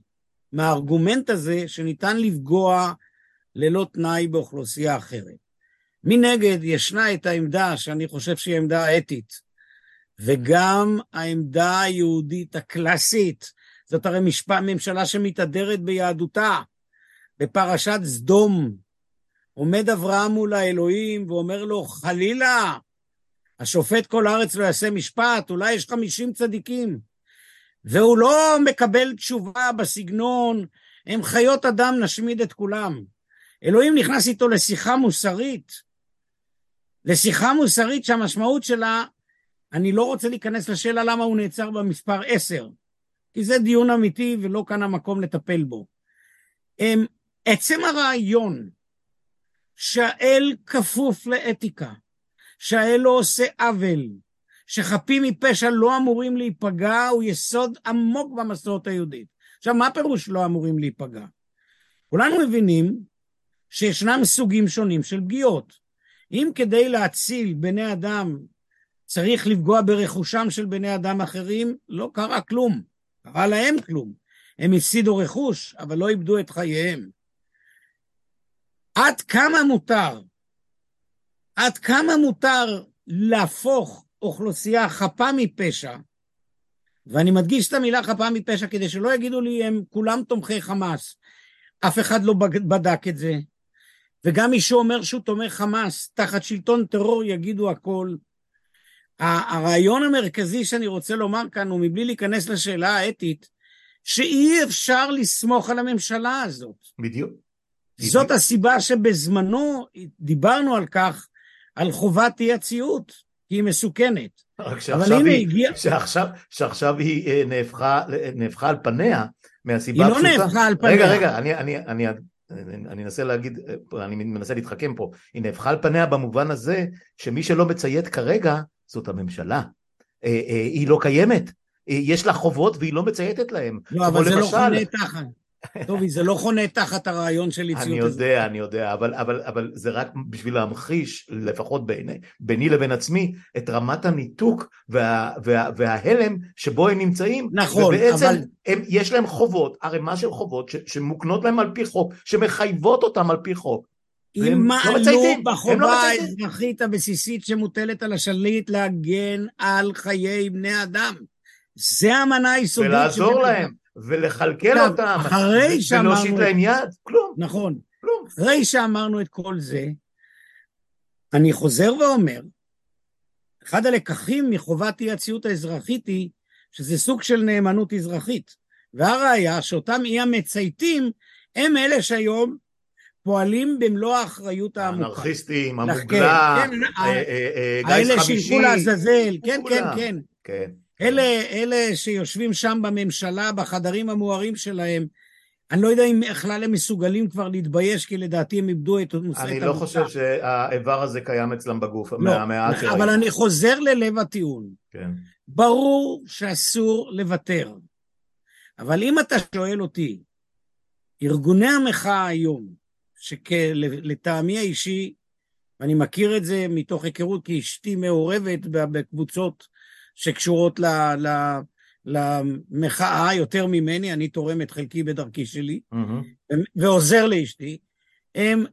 מהארגומנט הזה שניתן לפגוע ללא תנאי באוכלוסייה אחרת. מנגד, ישנה את העמדה שאני חושב שהיא עמדה אתית, וגם העמדה היהודית הקלאסית, זאת הרי משפט, ממשלה שמתהדרת ביהדותה. בפרשת סדום עומד אברהם מול האלוהים ואומר לו, חלילה, השופט כל הארץ לא יעשה משפט, אולי יש חמישים צדיקים. והוא לא מקבל תשובה בסגנון, הם חיות אדם, נשמיד את כולם. אלוהים נכנס איתו לשיחה מוסרית, לשיחה מוסרית שהמשמעות שלה, אני לא רוצה להיכנס לשאלה למה הוא נעצר במספר עשר, כי זה דיון אמיתי ולא כאן המקום לטפל בו. הם, עצם הרעיון שהאל כפוף לאתיקה, שהאל לא עושה עוול, שחפים מפשע לא אמורים להיפגע, הוא יסוד עמוק במסורת היהודית. עכשיו, מה פירוש לא אמורים להיפגע? כולנו מבינים שישנם סוגים שונים של פגיעות. אם כדי להציל בני אדם צריך לפגוע ברכושם של בני אדם אחרים, לא קרה כלום. קרה להם כלום. הם הפסידו רכוש, אבל לא איבדו את חייהם. עד כמה מותר, עד כמה מותר להפוך אוכלוסייה חפה מפשע, ואני מדגיש את המילה חפה מפשע כדי שלא יגידו לי הם כולם תומכי חמאס. אף אחד לא בדק את זה. וגם מי שאומר שהוא תומך חמאס תחת שלטון טרור יגידו הכל. הרעיון המרכזי שאני רוצה לומר כאן הוא מבלי להיכנס לשאלה האתית, שאי אפשר לסמוך על הממשלה הזאת. בדיוק. זאת הסיבה שבזמנו דיברנו על כך, על חובת אי הציות, כי היא מסוכנת. רק שעכשיו היא, הגיע... שעכשיו, שעכשיו היא אה, נהפכה, נהפכה על פניה מהסיבה הפשוטה. היא לא נהפכה על פניה. רגע, רגע, אני, אני, אני, אני אנסה להגיד, אני מנסה להתחכם פה. היא נהפכה על פניה במובן הזה שמי שלא מציית כרגע זאת הממשלה. אה, אה, היא לא קיימת. יש לה חובות והיא לא מצייתת להם. לא, אבל זה לא למשל... לא חונה תחת. טובי, זה לא חונה תחת הרעיון של יציאות. אני יודע, אני יודע, אבל, אבל, אבל זה רק בשביל להמחיש, לפחות ביני, ביני לבין עצמי, את רמת הניתוק וה, וה, וההלם שבו הם נמצאים. נכון, ובעצם אבל... הם, יש להם חובות, ערימה של חובות ש, שמוקנות להם על פי חוק, שמחייבות אותם על פי חוק. אם מעלו לא בחובה לא האזרחית הבסיסית שמוטלת על השליט להגן על חיי בני אדם. זה המנה היסודית. ולעזור להם. ולכלכל אותם, אחרי שאמרנו... ולהושיט להם יד, כלום. נכון. כלום. אחרי שאמרנו את כל זה, אני חוזר ואומר, אחד הלקחים מחובת אי הציות האזרחית היא שזה סוג של נאמנות אזרחית. והראיה שאותם אי המצייתים הם אלה שהיום פועלים במלוא האחריות העמוקה. האנרכיסטים, המוגלה, כן, כן, אה, אה, אה, גיס חמישי. אלה שילכו לעזאזל, כן, כן, כן. כן. אלה, אלה שיושבים שם בממשלה, בחדרים המוארים שלהם, אני לא יודע אם בכלל הם מסוגלים כבר להתבייש, כי לדעתי הם איבדו את המושג. אני לא חושב שהאיבר הזה קיים אצלם בגוף, לא, מהמעט שראיתי. אבל אני חוזר ללב הטיעון. כן. ברור שאסור לוותר. אבל אם אתה שואל אותי, ארגוני המחאה היום, שלטעמי האישי, ואני מכיר את זה מתוך היכרות, כי אשתי מעורבת בקבוצות שקשורות ל, ל, למחאה יותר ממני, אני תורם את חלקי בדרכי שלי, mm-hmm. ועוזר לאשתי, הם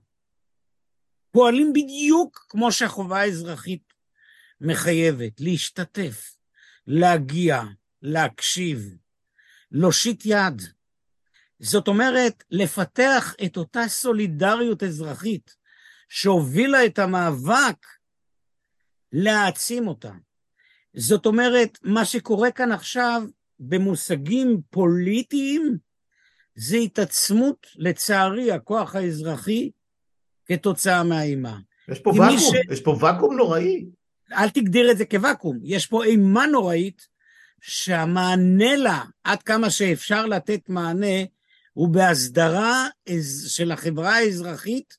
פועלים בדיוק כמו שהחובה האזרחית מחייבת, להשתתף, להגיע, להקשיב, להושיט יד. זאת אומרת, לפתח את אותה סולידריות אזרחית שהובילה את המאבק, להעצים אותה. זאת אומרת, מה שקורה כאן עכשיו במושגים פוליטיים זה התעצמות, לצערי, הכוח האזרחי כתוצאה מהאימה. יש פה ואקום, ש... יש פה ואקום נוראי. אל תגדיר את זה כוואקום, יש פה אימה נוראית שהמענה לה, עד כמה שאפשר לתת מענה, הוא בהסדרה של החברה האזרחית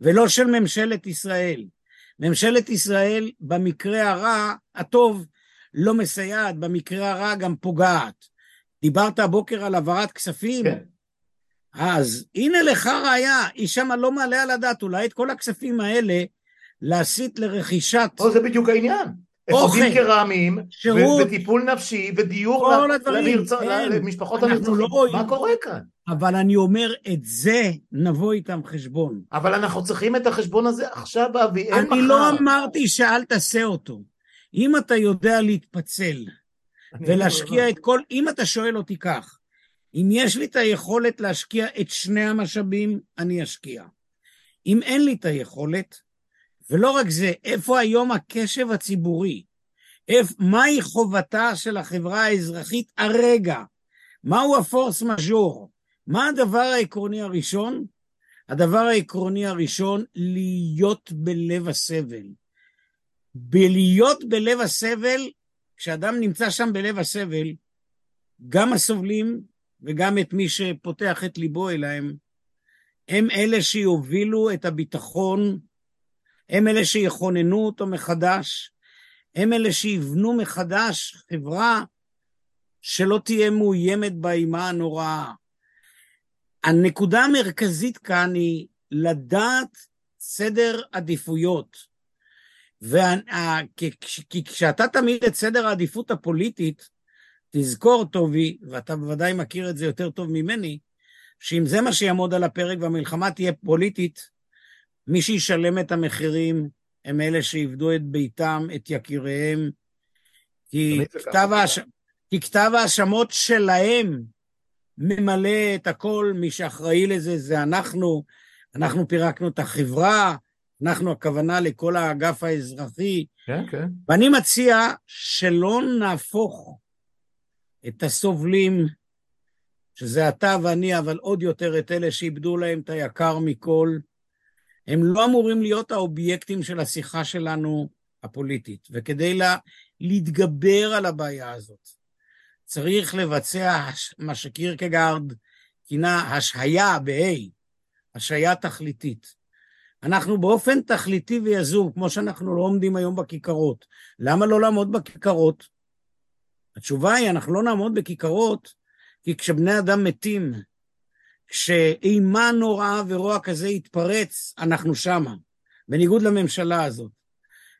ולא של ממשלת ישראל. ממשלת ישראל, במקרה הרע, הטוב, לא מסייעת, במקרה הרע גם פוגעת. דיברת הבוקר על העברת כספים? כן. אז הנה לך ראיה, היא שמה לא מעלה על הדעת, אולי את כל הכספים האלה להסיט לרכישת... או זה בדיוק העניין. אפודים קרמיים, שהוא... וטיפול נפשי, ודיור כל הדברים, למשפחות הנרצחים. לא מה קורה כאן? אבל אני אומר, את זה נבוא איתם חשבון. אבל אנחנו צריכים את החשבון הזה עכשיו, אבי, אין מחר. אני לא אמרתי שאל תעשה אותו. אם אתה יודע להתפצל ולהשקיע את כל... אם אתה שואל אותי כך, אם יש לי את היכולת להשקיע את שני המשאבים, אני אשקיע. אם אין לי את היכולת, ולא רק זה, איפה היום הקשב הציבורי? איפ, מהי חובתה של החברה האזרחית הרגע? מהו הפורס מז'ור? מה הדבר העקרוני הראשון? הדבר העקרוני הראשון, להיות בלב הסבל. בלהיות בלב הסבל, כשאדם נמצא שם בלב הסבל, גם הסובלים וגם את מי שפותח את ליבו אליהם, הם אלה שיובילו את הביטחון, הם אלה שיכוננו אותו מחדש, הם אלה שיבנו מחדש חברה שלא תהיה מאוימת באימה הנוראה. הנקודה המרכזית כאן היא לדעת סדר עדיפויות. כי כשאתה תמיד את סדר העדיפות הפוליטית, תזכור, טובי, ואתה בוודאי מכיר את זה יותר טוב ממני, שאם זה מה שיעמוד על הפרק והמלחמה תהיה פוליטית, מי שישלם את המחירים הם אלה שאיבדו את ביתם, את יקיריהם, כי כתב, ההש... כי כתב ההאשמות שלהם ממלא את הכל, מי שאחראי לזה זה אנחנו, אנחנו פירקנו את החברה, אנחנו הכוונה לכל האגף האזרחי. כן, כן. ואני מציע שלא נהפוך את הסובלים, שזה אתה ואני, אבל עוד יותר את אלה שאיבדו להם את היקר מכל, הם לא אמורים להיות האובייקטים של השיחה שלנו הפוליטית. וכדי לה, להתגבר על הבעיה הזאת, צריך לבצע מה שקירקגרד כינה השהיה ב-A, השהיה תכליתית. אנחנו באופן תכליתי ויזום, כמו שאנחנו לא עומדים היום בכיכרות. למה לא לעמוד בכיכרות? התשובה היא, אנחנו לא נעמוד בכיכרות, כי כשבני אדם מתים, כשאימה נוראה ורוע כזה יתפרץ, אנחנו שמה, בניגוד לממשלה הזאת.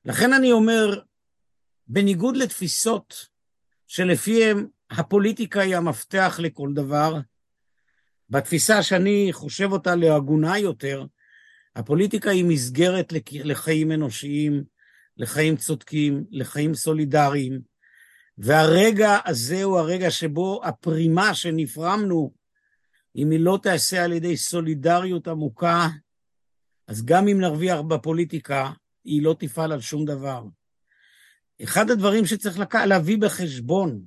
לכן אני אומר, בניגוד לתפיסות שלפיהן הפוליטיקה היא המפתח לכל דבר, בתפיסה שאני חושב אותה להגונה יותר, הפוליטיקה היא מסגרת לחיים אנושיים, לחיים צודקים, לחיים סולידריים, והרגע הזה הוא הרגע שבו הפרימה שנפרמנו, אם היא לא תעשה על ידי סולידריות עמוקה, אז גם אם נרוויח בפוליטיקה, היא לא תפעל על שום דבר. אחד הדברים שצריך. להביא בחשבון,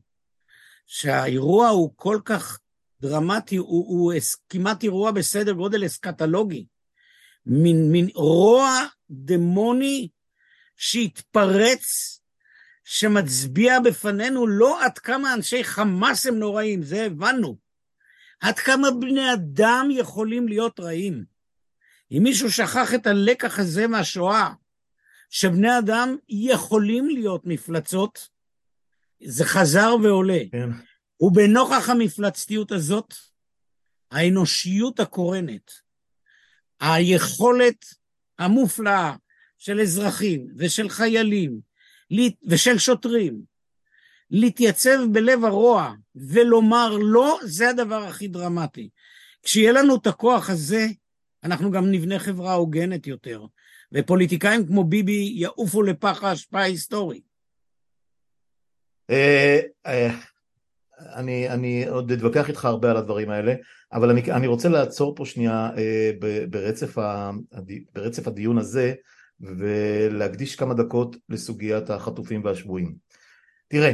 שהאירוע הוא כל כך דרמטי, הוא, הוא כמעט אירוע בסדר גודל אסקטולוגי. מין, מין רוע דמוני שהתפרץ, שמצביע בפנינו לא עד כמה אנשי חמאס הם נוראים, זה הבנו, עד כמה בני אדם יכולים להיות רעים. אם מישהו שכח את הלקח הזה מהשואה, שבני אדם יכולים להיות מפלצות, זה חזר ועולה. כן. ובנוכח המפלצתיות הזאת, האנושיות הקורנת, היכולת המופלאה של אזרחים ושל חיילים ושל שוטרים להתייצב בלב הרוע ולומר לא, זה הדבר הכי דרמטי. כשיהיה לנו את הכוח הזה, אנחנו גם נבנה חברה הוגנת יותר, ופוליטיקאים כמו ביבי יעופו לפח ההשפעה ההיסטורית. אה, אה, אני, אני עוד אתווכח איתך הרבה על הדברים האלה, אבל אני, אני רוצה לעצור פה שנייה אה, ברצף, ה, ברצף הדיון הזה ולהקדיש כמה דקות לסוגיית החטופים והשבויים. תראה,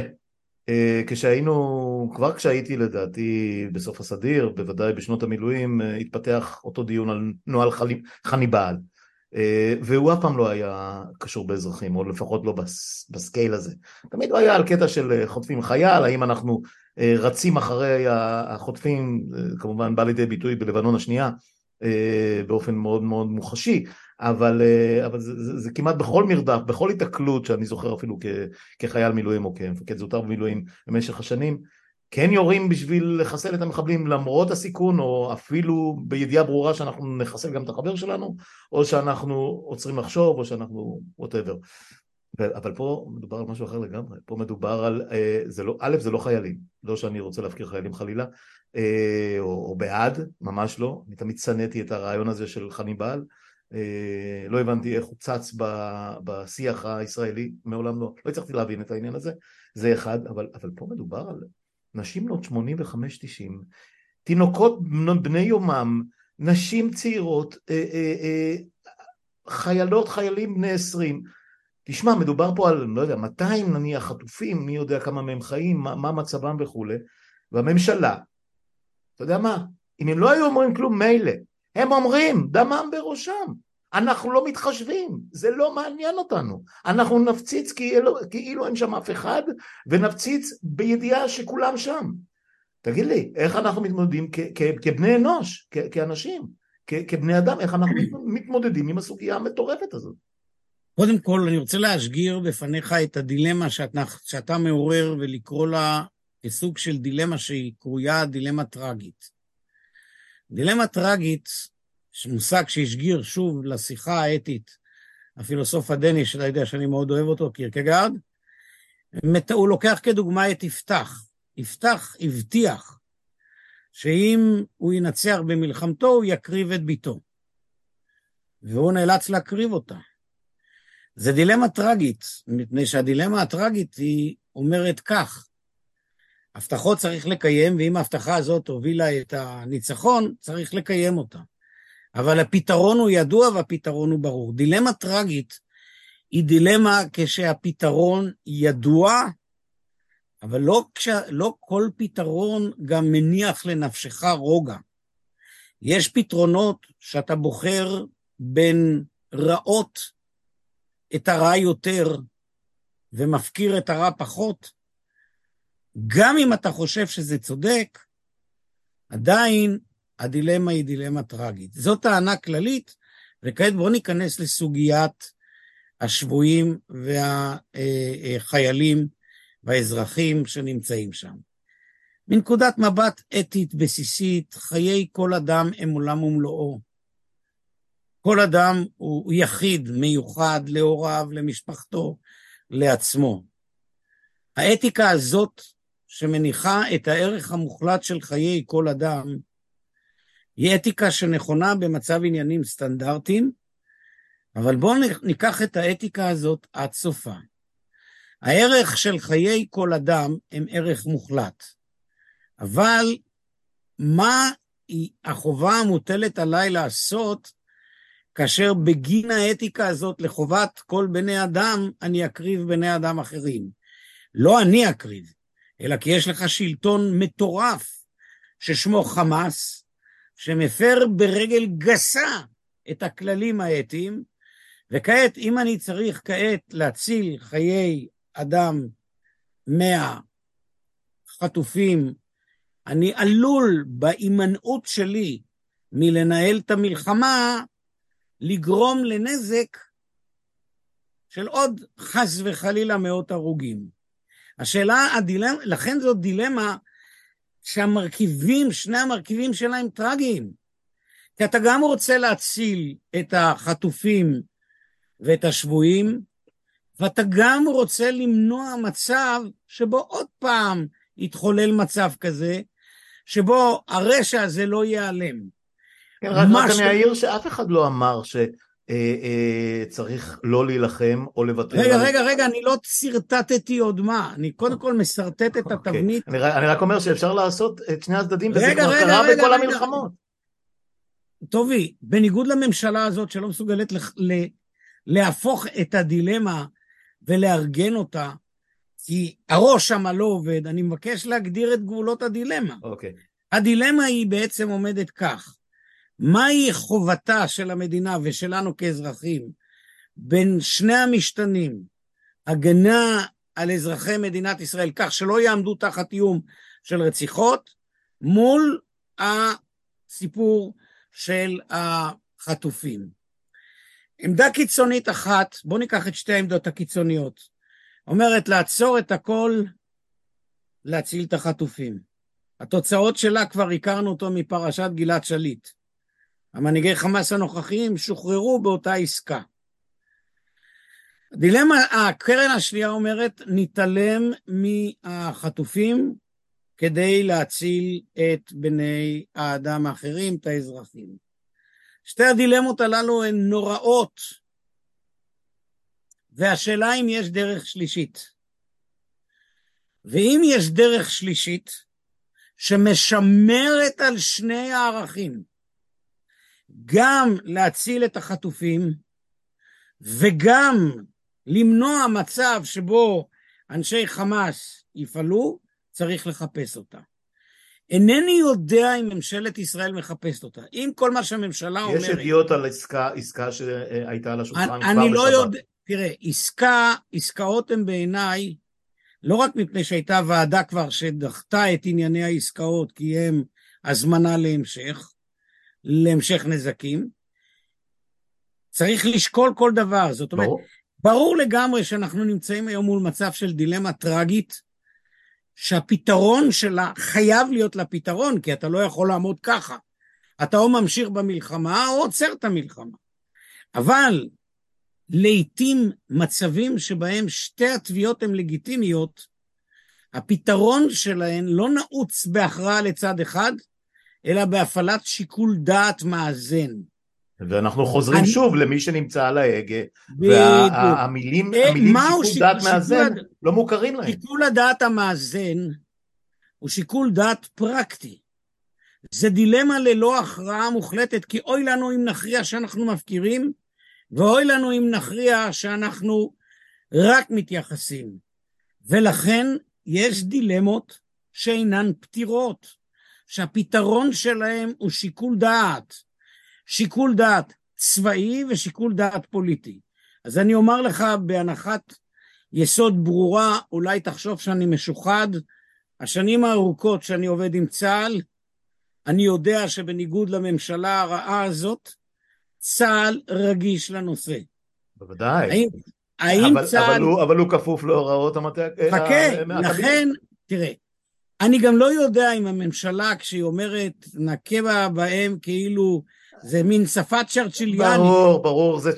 אה, כשהיינו, כבר כשהייתי לדעתי בסוף הסדיר, בוודאי בשנות המילואים, התפתח אותו דיון על נוהל חניבעל. אה, והוא אף פעם לא היה קשור באזרחים, או לפחות לא בס, בסקייל הזה. תמיד הוא היה על קטע של חוטפים חייל, האם אנחנו רצים אחרי החוטפים, כמובן בא לידי ביטוי בלבנון השנייה, באופן מאוד מאוד מוחשי, אבל, אה, אבל זה, זה, זה כמעט בכל מרדף, בכל התקלות שאני זוכר אפילו כ, כחייל מילואים או כמפקד זוטר במילואים במשך השנים, כן יורים בשביל לחסל את המחבלים למרות הסיכון, או אפילו בידיעה ברורה שאנחנו נחסל גם את החבר שלנו, או שאנחנו עוצרים לחשוב, או שאנחנו וואטאבר. אבל פה מדובר על משהו אחר לגמרי, פה מדובר על, אה, זה לא, א' זה לא חיילים, לא שאני רוצה להפקיר חיילים חלילה, אה, או, או בעד, ממש לא, אני תמיד שנאתי את הרעיון הזה של חניבעל, אה, לא הבנתי איך הוא צץ בשיח הישראלי, מעולם לא, לא הצלחתי להבין את העניין הזה, זה אחד, אבל, אבל פה מדובר על נשים בנות 85-90, תינוקות בני יומם, נשים צעירות, חיילות, חיילים בני 20, תשמע, מדובר פה על, לא יודע, 200 נניח חטופים, מי יודע כמה מהם חיים, מה, מה מצבם וכולי, והממשלה, אתה יודע מה, אם הם לא היו אומרים כלום מילא, הם אומרים, דמם בראשם, אנחנו לא מתחשבים, זה לא מעניין אותנו, אנחנו נפציץ כאילו, כאילו אין שם אף אחד, ונפציץ בידיעה שכולם שם. תגיד לי, איך אנחנו מתמודדים כ- כ- כבני אנוש, כ- כאנשים, כ- כבני אדם, איך אנחנו מתמודדים עם הסוגיה המטורפת הזאת? קודם כל, אני רוצה להשגיר בפניך את הדילמה שאתה, שאתה מעורר ולקרוא לה כסוג של דילמה שהיא קרויה דילמה טרגית. דילמה טרגית, מושג שהשגיר שוב לשיחה האתית, הפילוסוף הדני, שאתה יודע שאני מאוד אוהב אותו, קירקגרד, הוא לוקח כדוגמה את יפתח. יפתח הבטיח שאם הוא ינצח במלחמתו, הוא יקריב את ביתו. והוא נאלץ להקריב אותה. זה דילמה טרגית, מפני שהדילמה הטרגית היא אומרת כך, הבטחות צריך לקיים, ואם ההבטחה הזאת הובילה את הניצחון, צריך לקיים אותה. אבל הפתרון הוא ידוע והפתרון הוא ברור. דילמה טרגית היא דילמה כשהפתרון ידוע, אבל לא, כש, לא כל פתרון גם מניח לנפשך רוגע. יש פתרונות שאתה בוחר בין רעות את הרע יותר ומפקיר את הרע פחות, גם אם אתה חושב שזה צודק, עדיין הדילמה היא דילמה טרגית. זו טענה כללית, וכעת בואו ניכנס לסוגיית השבויים והחיילים והאזרחים שנמצאים שם. מנקודת מבט אתית בסיסית, חיי כל אדם הם עולם ומלואו. כל אדם הוא יחיד, מיוחד, להוריו, למשפחתו, לעצמו. האתיקה הזאת, שמניחה את הערך המוחלט של חיי כל אדם, היא אתיקה שנכונה במצב עניינים סטנדרטיים, אבל בואו ניקח את האתיקה הזאת עד סופה. הערך של חיי כל אדם הם ערך מוחלט, אבל מה החובה המוטלת עליי לעשות כאשר בגין האתיקה הזאת לחובת כל בני אדם, אני אקריב בני אדם אחרים. לא אני אקריב, אלא כי יש לך שלטון מטורף ששמו חמאס, שמפר ברגל גסה את הכללים האתיים, וכעת, אם אני צריך כעת להציל חיי אדם מהחטופים, אני עלול בהימנעות שלי מלנהל את המלחמה לגרום לנזק של עוד חס וחלילה מאות הרוגים. השאלה, הדילמה, לכן זאת דילמה שהמרכיבים, שני המרכיבים שלה הם טרגיים. כי אתה גם רוצה להציל את החטופים ואת השבויים, ואתה גם רוצה למנוע מצב שבו עוד פעם יתחולל מצב כזה, שבו הרשע הזה לא ייעלם. כן, רק, רק ש... אני אעיר שאף אחד לא אמר שצריך אה, אה, לא להילחם או לוותר. רגע, על... רגע, רגע, אני לא שרטטתי עוד מה, אני קודם כל משרטט את אוקיי. התבנית. אני, אני רק אומר שאפשר לעשות את שני הצדדים, וזה כבר רגע, קרה רגע, בכל רגע. המלחמות. טובי, בניגוד לממשלה הזאת שלא מסוגלת ל... ל... להפוך את הדילמה ולארגן אותה, כי הראש שם לא עובד, אני מבקש להגדיר את גבולות הדילמה. אוקיי. הדילמה היא בעצם עומדת כך, מהי חובתה של המדינה ושלנו כאזרחים בין שני המשתנים, הגנה על אזרחי מדינת ישראל כך שלא יעמדו תחת איום של רציחות, מול הסיפור של החטופים. עמדה קיצונית אחת, בואו ניקח את שתי העמדות הקיצוניות, אומרת לעצור את הכל, להציל את החטופים. התוצאות שלה כבר הכרנו אותו מפרשת גלעד שליט. המנהיגי חמאס הנוכחיים שוחררו באותה עסקה. דילמה, הקרן השנייה אומרת, נתעלם מהחטופים כדי להציל את בני האדם האחרים, את האזרחים. שתי הדילמות הללו הן נוראות, והשאלה אם יש דרך שלישית. ואם יש דרך שלישית שמשמרת על שני הערכים, גם להציל את החטופים וגם למנוע מצב שבו אנשי חמאס יפעלו, צריך לחפש אותה. אינני יודע אם ממשלת ישראל מחפשת אותה. אם כל מה שהממשלה יש אומרת... יש ידיעות על עסקה, עסקה שהייתה על השולחן כבר אני, בשבת. אני לא יודע, תראה, עסקה, עסקאות הן בעיניי, לא רק מפני שהייתה ועדה כבר שדחתה את ענייני העסקאות, כי הם הזמנה להמשך, להמשך נזקים, צריך לשקול כל דבר. זאת אומרת, ברור. ברור לגמרי שאנחנו נמצאים היום מול מצב של דילמה טרגית, שהפתרון שלה חייב להיות לה פתרון, כי אתה לא יכול לעמוד ככה. אתה או ממשיך במלחמה או עוצר את המלחמה. אבל לעתים מצבים שבהם שתי התביעות הן לגיטימיות, הפתרון שלהן לא נעוץ בהכרעה לצד אחד, אלא בהפעלת שיקול דעת מאזן. ואנחנו חוזרים אני- שוב למי שנמצא על ההגה. והמילים אה, המילים שיקול שיק- דעת מאזן הד- לא מוכרים להם. שיקול הדעת המאזן הוא שיקול דעת פרקטי. זה דילמה ללא הכרעה מוחלטת, כי אוי לנו אם נכריע שאנחנו מפקירים, ואוי לנו אם נכריע שאנחנו רק מתייחסים. ולכן יש דילמות שאינן פתירות, שהפתרון שלהם הוא שיקול דעת. שיקול דעת צבאי ושיקול דעת פוליטי. אז אני אומר לך בהנחת יסוד ברורה, אולי תחשוב שאני משוחד, השנים הארוכות שאני עובד עם צה"ל, אני יודע שבניגוד לממשלה הרעה הזאת, צה"ל רגיש לנושא. בוודאי. האם, האם אבל, צה"ל... אבל, הוא, אבל הוא כפוף להוראות המטה... חכה, ה- מהקבינט. לכן, תראה, אני גם לא יודע אם הממשלה, כשהיא אומרת נכה בה- בהם כאילו זה מין שפה צ'רצ'יליאנית, ברור, ברור, זה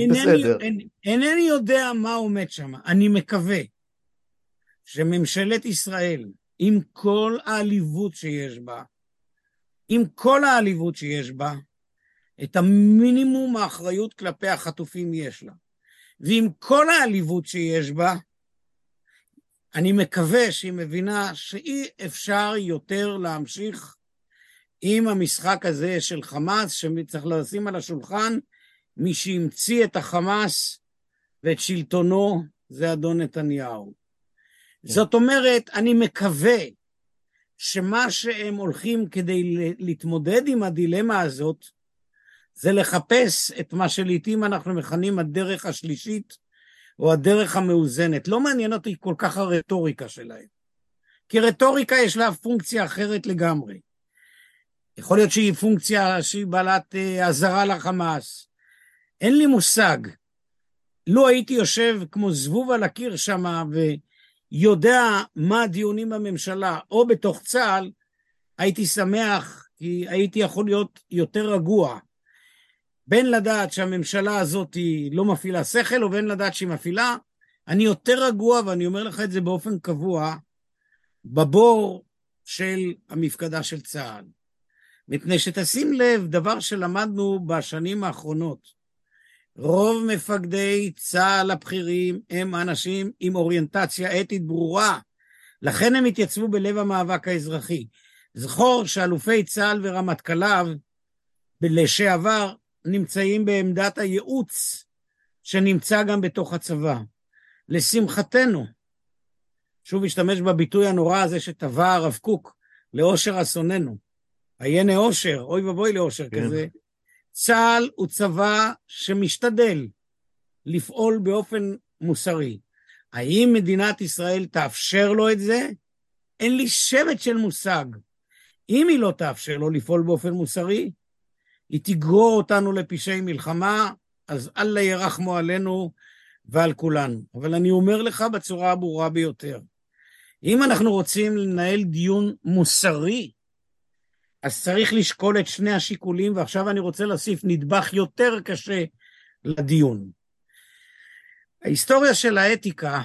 אינני, בסדר. אין, אינני יודע מה עומד שם. אני מקווה שממשלת ישראל, עם כל העליבות שיש בה, עם כל העליבות שיש בה, את המינימום האחריות כלפי החטופים יש לה. ועם כל העליבות שיש בה, אני מקווה שהיא מבינה שאי אפשר יותר להמשיך עם המשחק הזה של חמאס, שצריך לשים על השולחן, מי שהמציא את החמאס ואת שלטונו זה אדון נתניהו. זאת אומרת, אני מקווה שמה שהם הולכים כדי להתמודד עם הדילמה הזאת, זה לחפש את מה שלעיתים אנחנו מכנים הדרך השלישית, או הדרך המאוזנת. לא מעניין אותי כל כך הרטוריקה שלהם. כי רטוריקה יש לה פונקציה אחרת לגמרי. יכול להיות שהיא פונקציה שהיא בעלת אה, אזהרה לחמאס. אין לי מושג. לו הייתי יושב כמו זבוב על הקיר שם ויודע מה הדיונים בממשלה או בתוך צה"ל, הייתי שמח כי הייתי יכול להיות יותר רגוע. בין לדעת שהממשלה הזאת היא לא מפעילה שכל, או בין לדעת שהיא מפעילה, אני יותר רגוע, ואני אומר לך את זה באופן קבוע, בבור של המפקדה של צה"ל. מפני שתשים לב, דבר שלמדנו בשנים האחרונות, רוב מפקדי צה"ל הבכירים הם אנשים עם אוריינטציה אתית ברורה, לכן הם התייצבו בלב המאבק האזרחי. זכור שאלופי צה"ל ורמטכ"ליו לשעבר נמצאים בעמדת הייעוץ שנמצא גם בתוך הצבא. לשמחתנו, שוב אשתמש בביטוי הנורא הזה שטבע הרב קוק, לאושר אסוננו. עייני אושר, אוי ואבוי לאושר כן. כזה. צה"ל הוא צבא שמשתדל לפעול באופן מוסרי. האם מדינת ישראל תאפשר לו את זה? אין לי שמץ של מושג. אם היא לא תאפשר לו לפעול באופן מוסרי, היא תגרור אותנו לפשעי מלחמה, אז אללה ירחמו עלינו ועל כולנו. אבל אני אומר לך בצורה הברורה ביותר, אם אנחנו רוצים לנהל דיון מוסרי, אז צריך לשקול את שני השיקולים, ועכשיו אני רוצה להוסיף נדבך יותר קשה לדיון. ההיסטוריה של האתיקה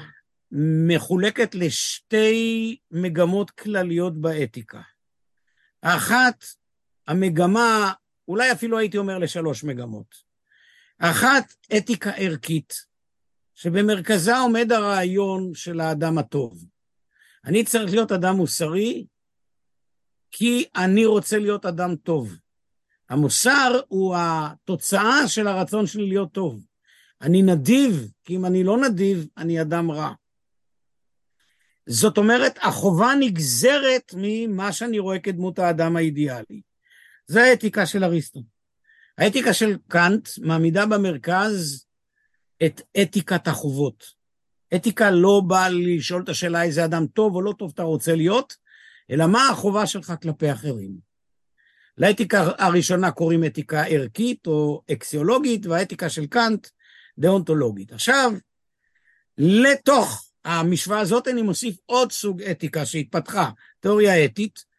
מחולקת לשתי מגמות כלליות באתיקה. האחת, המגמה, אולי אפילו הייתי אומר לשלוש מגמות. האחת, אתיקה ערכית, שבמרכזה עומד הרעיון של האדם הטוב. אני צריך להיות אדם מוסרי, כי אני רוצה להיות אדם טוב. המוסר הוא התוצאה של הרצון שלי להיות טוב. אני נדיב, כי אם אני לא נדיב, אני אדם רע. זאת אומרת, החובה נגזרת ממה שאני רואה כדמות האדם האידיאלי. זה האתיקה של אריסטו. האתיקה של קאנט מעמידה במרכז את אתיקת החובות. אתיקה לא באה לשאול את השאלה איזה אדם טוב או לא טוב אתה רוצה להיות, אלא מה החובה שלך כלפי אחרים. לאתיקה הראשונה קוראים אתיקה ערכית או אקסיולוגית, והאתיקה של קאנט דאונטולוגית. עכשיו, לתוך המשוואה הזאת אני מוסיף עוד סוג אתיקה שהתפתחה, תיאוריה אתית,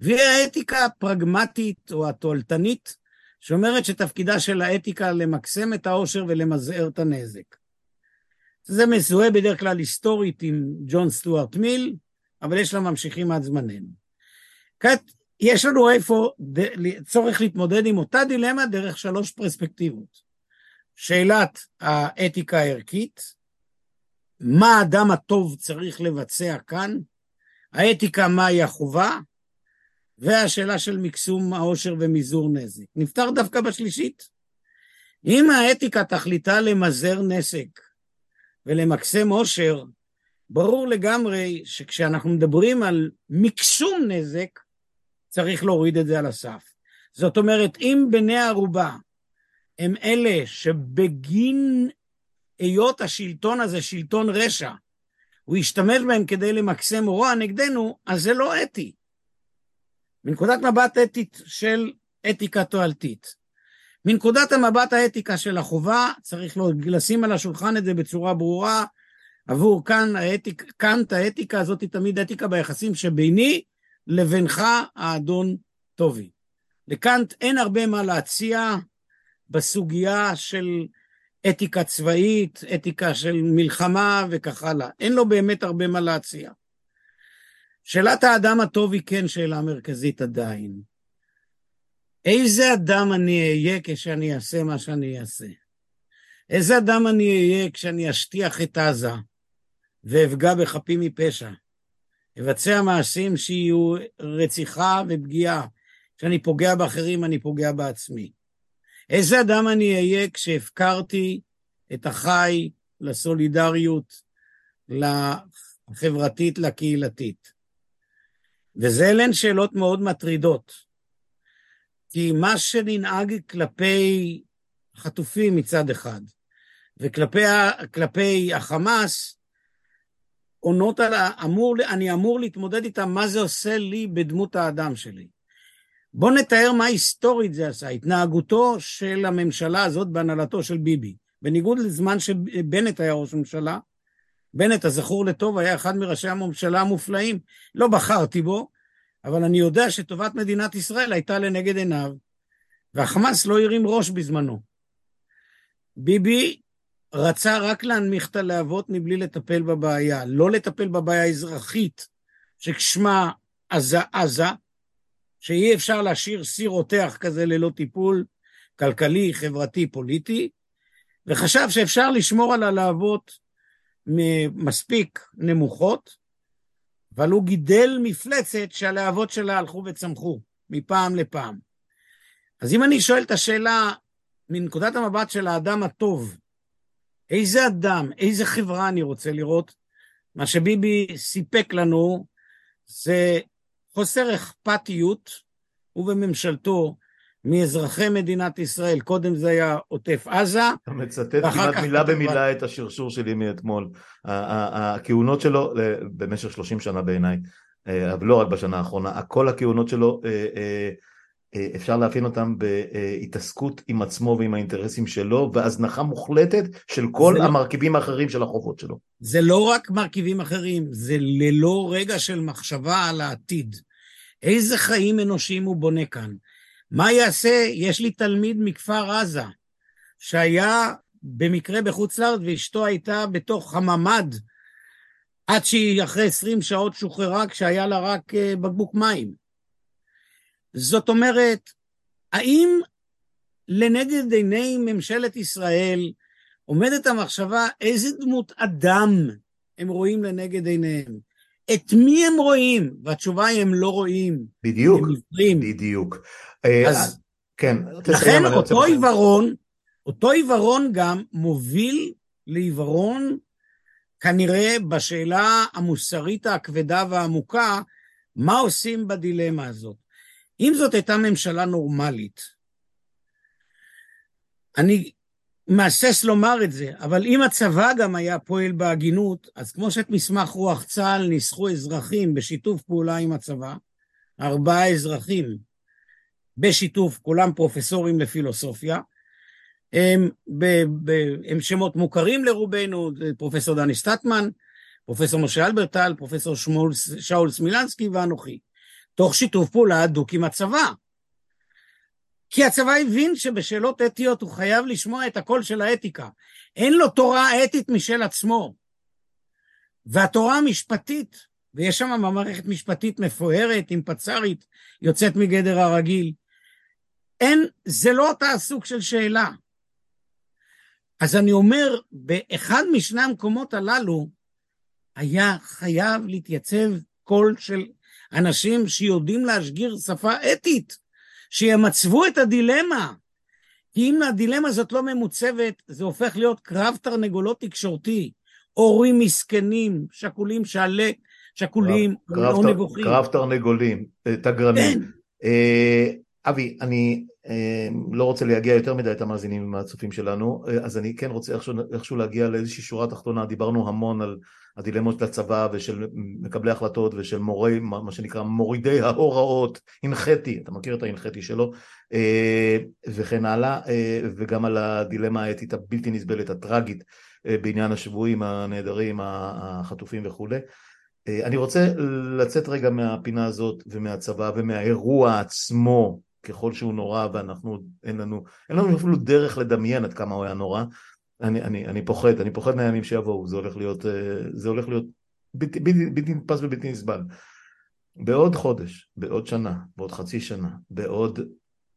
והיא האתיקה הפרגמטית או התועלתנית, שאומרת שתפקידה של האתיקה למקסם את העושר ולמזער את הנזק. זה מזוהה בדרך כלל היסטורית עם ג'ון סטוארט מיל, אבל יש לה ממשיכים עד זמננו. כעת, יש לנו איפה צורך להתמודד עם אותה דילמה דרך שלוש פרספקטיבות. שאלת האתיקה הערכית, מה האדם הטוב צריך לבצע כאן, האתיקה מהי החובה, והשאלה של מקסום העושר ומזעור נזק. נפתר דווקא בשלישית. אם האתיקה תכליתה למזער נזק ולמקסם עושר, ברור לגמרי שכשאנחנו מדברים על מקסום נזק, צריך להוריד את זה על הסף. זאת אומרת, אם בני ערובה הם אלה שבגין היות השלטון הזה שלטון רשע, הוא ישתמש בהם כדי למקסם רוע נגדנו, אז זה לא אתי. מנקודת מבט אתית של אתיקה תועלתית. מנקודת המבט האתיקה של החובה, צריך לשים על השולחן את זה בצורה ברורה. עבור כאן, האתיק, קאנט, האתיקה הזאת היא תמיד אתיקה ביחסים שביני לבינך, האדון טובי. לקאנט אין הרבה מה להציע בסוגיה של אתיקה צבאית, אתיקה של מלחמה וכך הלאה. אין לו באמת הרבה מה להציע. שאלת האדם הטוב היא כן שאלה מרכזית עדיין. איזה אדם אני אהיה כשאני אעשה מה שאני אעשה? איזה אדם אני אהיה כשאני אשטיח את עזה ואפגע בחפים מפשע? אבצע מעשים שיהיו רציחה ופגיעה. כשאני פוגע באחרים, אני פוגע בעצמי. איזה אדם אני אהיה כשהפקרתי את החי לסולידריות לחברתית, לקהילתית? וזה אלה שאלות מאוד מטרידות. כי מה שננהג כלפי חטופים מצד אחד, וכלפי החמאס, עונות על, אמור, אני אמור להתמודד איתם, מה זה עושה לי בדמות האדם שלי. בואו נתאר מה היסטורית זה עשה, התנהגותו של הממשלה הזאת בהנהלתו של ביבי. בניגוד לזמן שבנט היה ראש ממשלה, בנט, הזכור לטוב, היה אחד מראשי הממשלה המופלאים. לא בחרתי בו, אבל אני יודע שטובת מדינת ישראל הייתה לנגד עיניו, והחמאס לא הרים ראש בזמנו. ביבי רצה רק להנמיך את הלהבות מבלי לטפל בבעיה, לא לטפל בבעיה האזרחית, ששמה עזה עזה, שאי אפשר להשאיר סיר רותח כזה ללא טיפול כלכלי, חברתי, פוליטי, וחשב שאפשר לשמור על הלהבות מספיק נמוכות, אבל הוא גידל מפלצת שהלהבות שלה הלכו וצמחו מפעם לפעם. אז אם אני שואל את השאלה מנקודת המבט של האדם הטוב, איזה אדם, איזה חברה אני רוצה לראות, מה שביבי סיפק לנו זה חוסר אכפתיות, ובממשלתו, מאזרחי מדינת ישראל, קודם זה היה עוטף עזה. אתה מצטט כמעט מילה במילה את השרשור שלי מאתמול. הכהונות שלו במשך 30 שנה בעיניי, אה, אבל לא רק בשנה האחרונה, כל הכהונות שלו אה, אה, אפשר לאפיין אותם בהתעסקות עם עצמו ועם האינטרסים שלו והזנחה מוחלטת של כל לא- המרכיבים לא... האחרים של החובות שלו. זה לא רק מרכיבים אחרים, זה ללא רגע של מחשבה על העתיד. איזה חיים אנושיים הוא בונה כאן? מה יעשה? יש לי תלמיד מכפר עזה, שהיה במקרה בחוץ לארץ, ואשתו הייתה בתוך הממ"ד עד שהיא אחרי 20 שעות שוחררה כשהיה לה רק אה, בקבוק מים. זאת אומרת, האם לנגד עיני ממשלת ישראל עומדת המחשבה איזה דמות אדם הם רואים לנגד עיניהם? את מי הם רואים? והתשובה היא הם לא רואים. בדיוק, הם עיוורים. בדיוק. אז אה, כן, לכן אותו. עיוורון, אותו עיוורון גם מוביל לעיוורון כנראה בשאלה המוסרית הכבדה והעמוקה, מה עושים בדילמה הזאת. אם זאת הייתה ממשלה נורמלית, אני מהסס לומר את זה, אבל אם הצבא גם היה פועל בהגינות, אז כמו שאת מסמך רוח צה"ל ניסחו אזרחים בשיתוף פעולה עם הצבא, ארבעה אזרחים בשיתוף, כולם פרופסורים לפילוסופיה, הם, ב, ב, הם שמות מוכרים לרובנו, פרופסור דני סטטמן, פרופסור משה אלברטל, פרופסור שמואל, שאול סמילנסקי ואנוכי, תוך שיתוף פעולה הדוק עם הצבא. כי הצבא הבין שבשאלות אתיות הוא חייב לשמוע את הקול של האתיקה. אין לו תורה אתית משל עצמו. והתורה המשפטית, ויש שם מערכת משפטית מפוארת, עם פצ"רית, יוצאת מגדר הרגיל, אין, זה לא אותה הסוג של שאלה. אז אני אומר, באחד משני המקומות הללו, היה חייב להתייצב קול של אנשים שיודעים להשגיר שפה אתית, שימצבו את הדילמה. כי אם הדילמה הזאת לא ממוצבת, זה הופך להיות קרב תרנגולות תקשורתי. הורים מסכנים, שכולים שעלה, שכולים, קרב או תר- נבוכים. קרב תרנגולים, אה, תגרנים. כן, אה, אבי, אני אה, לא רוצה להגיע יותר מדי את המאזינים והצופים שלנו, אה, אז אני כן רוצה איכשהו, איכשהו להגיע לאיזושהי שורה תחתונה, דיברנו המון על הדילמות של הצבא ושל מקבלי החלטות ושל מורי, מה שנקרא מורידי ההוראות, הנחיתי, אתה מכיר את ההנחיתי שלו, אה, וכן הלאה, אה, וגם על הדילמה האתית הבלתי נסבלת, הטראגית, אה, בעניין השבויים הנעדרים, החטופים וכולי. אה, אני רוצה לצאת רגע מהפינה הזאת ומהצבא ומהאירוע עצמו ככל שהוא נורא ואנחנו אין לנו אין לנו אפילו דרך לדמיין עד כמה הוא היה נורא. אני, אני, אני פוחד, אני פוחד מהימים שיבואו, זה הולך להיות, אה, זה הולך להיות בלתי, נתפס ובלתי נסבל. בעוד חודש, בעוד שנה, בעוד חצי שנה, בעוד,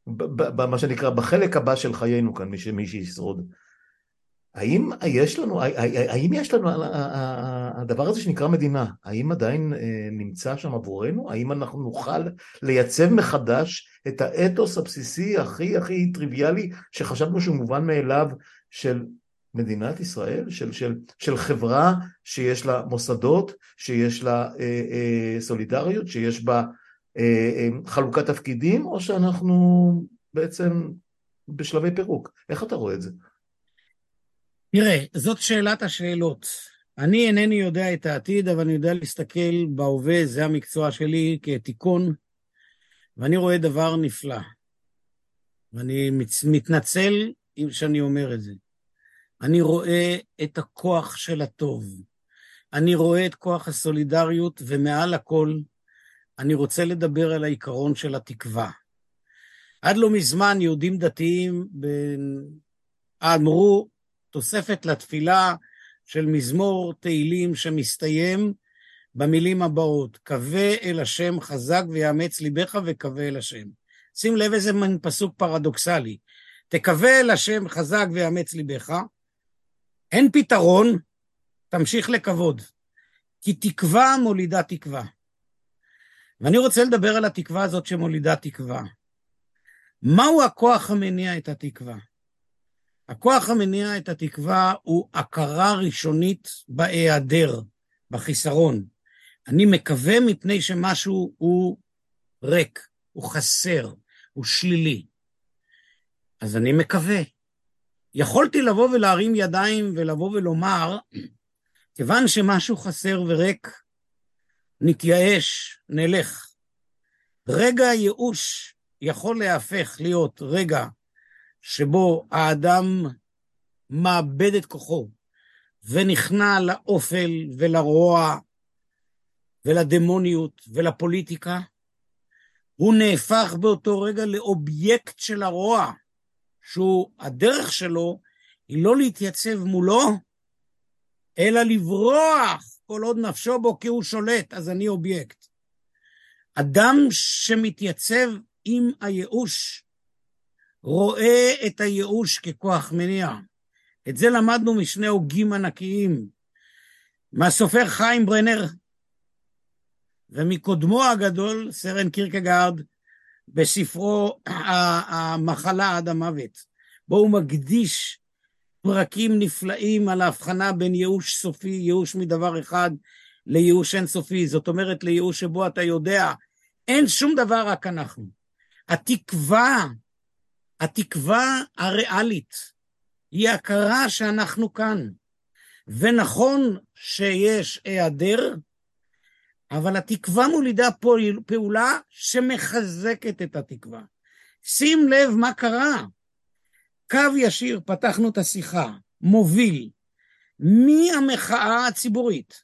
במה שנקרא, בחלק הבא של חיינו כאן, מי, מי שישרוד, האם יש לנו, האם יש לנו, הדבר הזה שנקרא מדינה, האם עדיין נמצא שם עבורנו? האם אנחנו נוכל לייצב מחדש את האתוס הבסיסי הכי הכי טריוויאלי שחשבנו שהוא מובן מאליו של מדינת ישראל, של, של, של חברה שיש לה מוסדות, שיש לה אה, אה, סולידריות, שיש בה אה, אה, חלוקת תפקידים, או שאנחנו בעצם בשלבי פירוק? איך אתה רואה את זה? תראה, זאת שאלת השאלות. אני אינני יודע את העתיד, אבל אני יודע להסתכל בהווה, זה המקצוע שלי כתיקון, ואני רואה דבר נפלא. ואני מתנצל שאני אומר את זה. אני רואה את הכוח של הטוב. אני רואה את כוח הסולידריות, ומעל הכל, אני רוצה לדבר על העיקרון של התקווה. עד לא מזמן יהודים דתיים אמרו, תוספת לתפילה של מזמור תהילים שמסתיים במילים הבאות, קווה אל השם חזק ויאמץ ליבך וקווה אל השם. שים לב איזה מין פסוק פרדוקסלי. תקווה אל השם חזק ויאמץ ליבך, אין פתרון, תמשיך לכבוד. כי תקווה מולידה תקווה. ואני רוצה לדבר על התקווה הזאת שמולידה תקווה. מהו הכוח המניע את התקווה? הכוח המניע את התקווה הוא הכרה ראשונית בהיעדר, בחיסרון. אני מקווה מפני שמשהו הוא ריק, הוא חסר, הוא שלילי. אז אני מקווה. יכולתי לבוא ולהרים ידיים ולבוא ולומר, כיוון שמשהו חסר וריק, נתייאש, נלך. רגע הייאוש יכול להפך להיות רגע שבו האדם מאבד את כוחו ונכנע לאופל ולרוע ולדמוניות ולפוליטיקה, הוא נהפך באותו רגע לאובייקט של הרוע, שהוא, הדרך שלו היא לא להתייצב מולו, אלא לברוח כל עוד נפשו בו כי הוא שולט, אז אני אובייקט. אדם שמתייצב עם הייאוש, רואה את הייאוש ככוח מניע. את זה למדנו משני הוגים ענקיים, מהסופר חיים ברנר ומקודמו הגדול, סרן קירקגרד, בספרו המחלה עד המוות, בו הוא מקדיש פרקים נפלאים על ההבחנה בין ייאוש סופי, ייאוש מדבר אחד, לייאוש אינסופי. זאת אומרת, לייאוש שבו אתה יודע, אין שום דבר, רק אנחנו. התקווה, התקווה הריאלית, היא הכרה שאנחנו כאן. ונכון שיש היעדר, אבל התקווה מולידה פעולה שמחזקת את התקווה. שים לב מה קרה. קו ישיר, פתחנו את השיחה, מוביל מהמחאה הציבורית,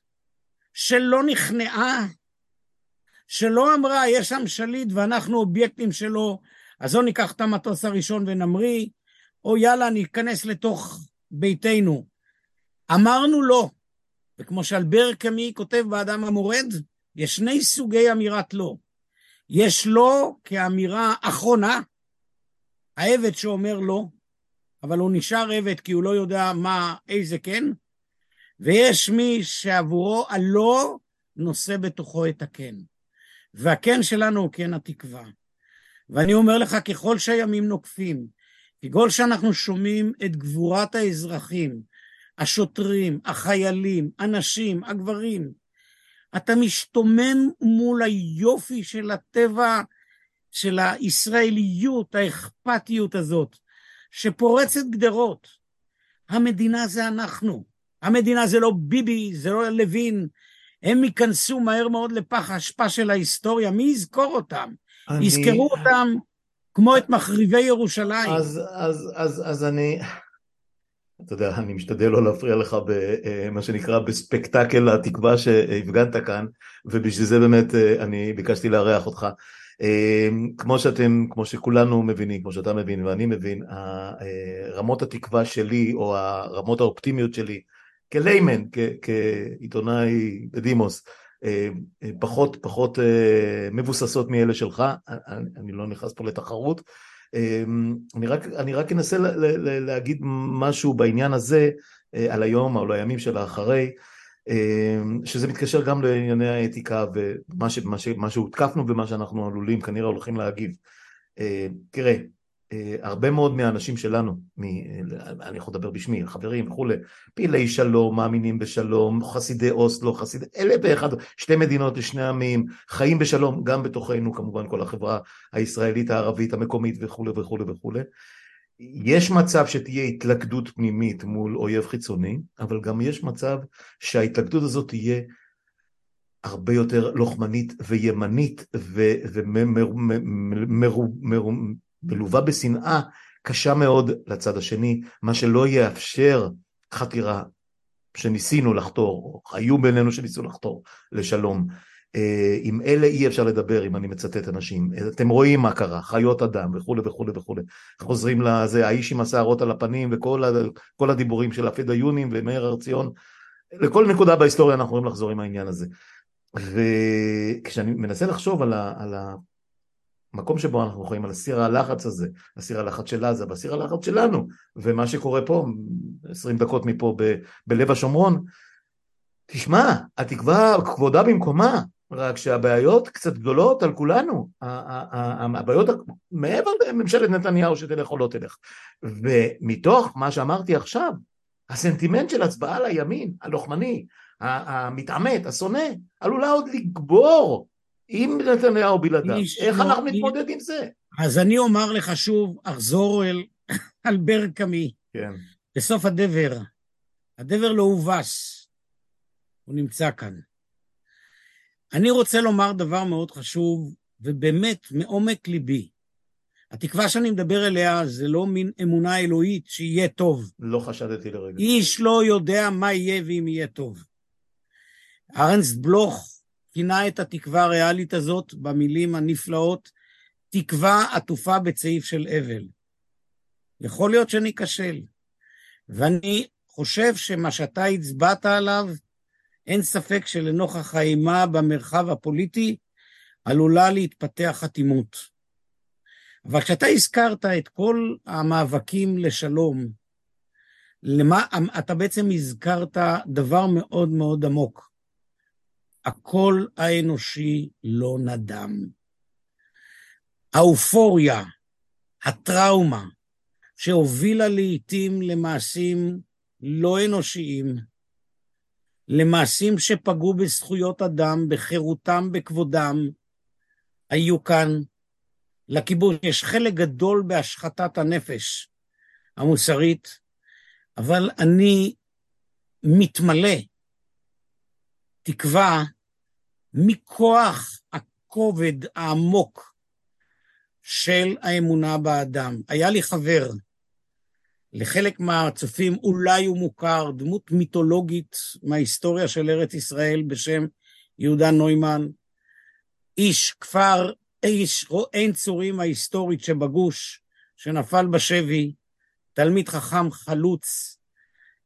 שלא נכנעה, שלא אמרה, יש שם שליט ואנחנו אובייקטים שלו, אז לא ניקח את המטוס הראשון ונמריא, או יאללה, ניכנס לתוך ביתנו. אמרנו לא, וכמו שאלבר קמי כותב באדם המורד, יש שני סוגי אמירת לא. יש לא כאמירה אחרונה, העבד שאומר לא, אבל הוא נשאר עבד כי הוא לא יודע מה, איזה כן, ויש מי שעבורו הלא נושא בתוכו את הכן. והכן שלנו הוא כן התקווה. ואני אומר לך, ככל שהימים נוקפים, ככל שאנחנו שומעים את גבורת האזרחים, השוטרים, החיילים, הנשים, הגברים, אתה משתומם מול היופי של הטבע, של הישראליות, האכפתיות הזאת. שפורצת גדרות. המדינה זה אנחנו. המדינה זה לא ביבי, זה לא לוין. הם ייכנסו מהר מאוד לפח האשפה של ההיסטוריה, מי יזכור אותם? אני... יזכרו אותם כמו את מחריבי ירושלים. אז, אז, אז, אז אני... אתה יודע, אני משתדל לא להפריע לך במה שנקרא בספקטקל התקווה שהפגנת כאן, ובשביל זה באמת אה, אני ביקשתי לארח אותך. אמ, כמו שאתם, כמו שכולנו מבינים, כמו שאתה מבין ואני מבין, אה, רמות התקווה שלי או הרמות האופטימיות שלי כליימן, כעיתונאי בדימוס, אה, אה, פחות, פחות מבוססות מאלה שלך, אני לא נכנס פה לתחרות. אני רק, אני רק אנסה להגיד משהו בעניין הזה על היום או על הימים של האחרי. שזה מתקשר גם לענייני האתיקה ומה ש, מה ש, מה שהותקפנו ומה שאנחנו עלולים כנראה הולכים להגיב. תראה, אה, הרבה מאוד מהאנשים שלנו, מ, אני יכול לדבר בשמי, חברים וכולי, פעילי שלום, מאמינים בשלום, חסידי אוסלו, חסידי, אלה ואחד, שתי מדינות לשני עמים, חיים בשלום, גם בתוכנו כמובן כל החברה הישראלית, הערבית, המקומית וכולי וכולי וכולי. יש מצב שתהיה התלכדות פנימית מול אויב חיצוני, אבל גם יש מצב שההתלכדות הזאת תהיה הרבה יותר לוחמנית וימנית ומלווה בשנאה קשה מאוד לצד השני, מה שלא יאפשר חתירה שניסינו לחתור, או היו בינינו שניסו לחתור לשלום. אה, עם אלה אי אפשר לדבר, אם אני מצטט אנשים. אתם רואים מה קרה, חיות אדם וכולי וכולי וכולי. חוזרים לזה, האיש עם השערות על הפנים וכל הדיבורים של הפדאיונים ומאיר הר ציון. לכל נקודה בהיסטוריה אנחנו יכולים לחזור עם העניין הזה. וכשאני מנסה לחשוב על, ה, על המקום שבו אנחנו חיים, על הסיר הלחץ הזה, הסיר הלחץ של עזה והסיר הלחץ שלנו, ומה שקורה פה, 20 דקות מפה ב, בלב השומרון, תשמע, התקווה כבודה במקומה, רק שהבעיות קצת גדולות על כולנו, הבעיות מעבר לממשלת נתניהו שתלך או לא תלך. ומתוך מה שאמרתי עכשיו, הסנטימנט של הצבעה לימין, הלוחמני, המתעמת, השונא, עלולה עוד לגבור עם נתניהו בלעדיו. איך אנחנו נתמודד עם זה? אז אני אומר לך שוב, אחזור אל, על בר קמי. כן. בסוף הדבר, הדבר לא הובס, הוא נמצא כאן. אני רוצה לומר דבר מאוד חשוב, ובאמת מעומק ליבי. התקווה שאני מדבר אליה זה לא מין אמונה אלוהית שיהיה טוב. לא חשדתי לרגע. איש לא יודע מה יהיה ואם יהיה טוב. ארנסט בלוך כינה את התקווה הריאלית הזאת במילים הנפלאות, תקווה עטופה בצעיף של אבל. יכול להיות שאני אכשל. ואני חושב שמה שאתה הצבעת עליו, אין ספק שלנוכח האימה במרחב הפוליטי, עלולה להתפתח אטימות. אבל כשאתה הזכרת את כל המאבקים לשלום, למה, אתה בעצם הזכרת דבר מאוד מאוד עמוק. הקול האנושי לא נדם. האופוריה, הטראומה, שהובילה לעתים למעשים לא אנושיים, למעשים שפגעו בזכויות אדם, בחירותם, בכבודם, היו כאן. לכיבוש יש חלק גדול בהשחתת הנפש המוסרית, אבל אני מתמלא תקווה מכוח הכובד העמוק של האמונה באדם. היה לי חבר, לחלק מהצופים אולי הוא מוכר, דמות מיתולוגית מההיסטוריה של ארץ ישראל בשם יהודה נוימן, איש כפר, איש עין צורים ההיסטורית שבגוש, שנפל בשבי, תלמיד חכם חלוץ,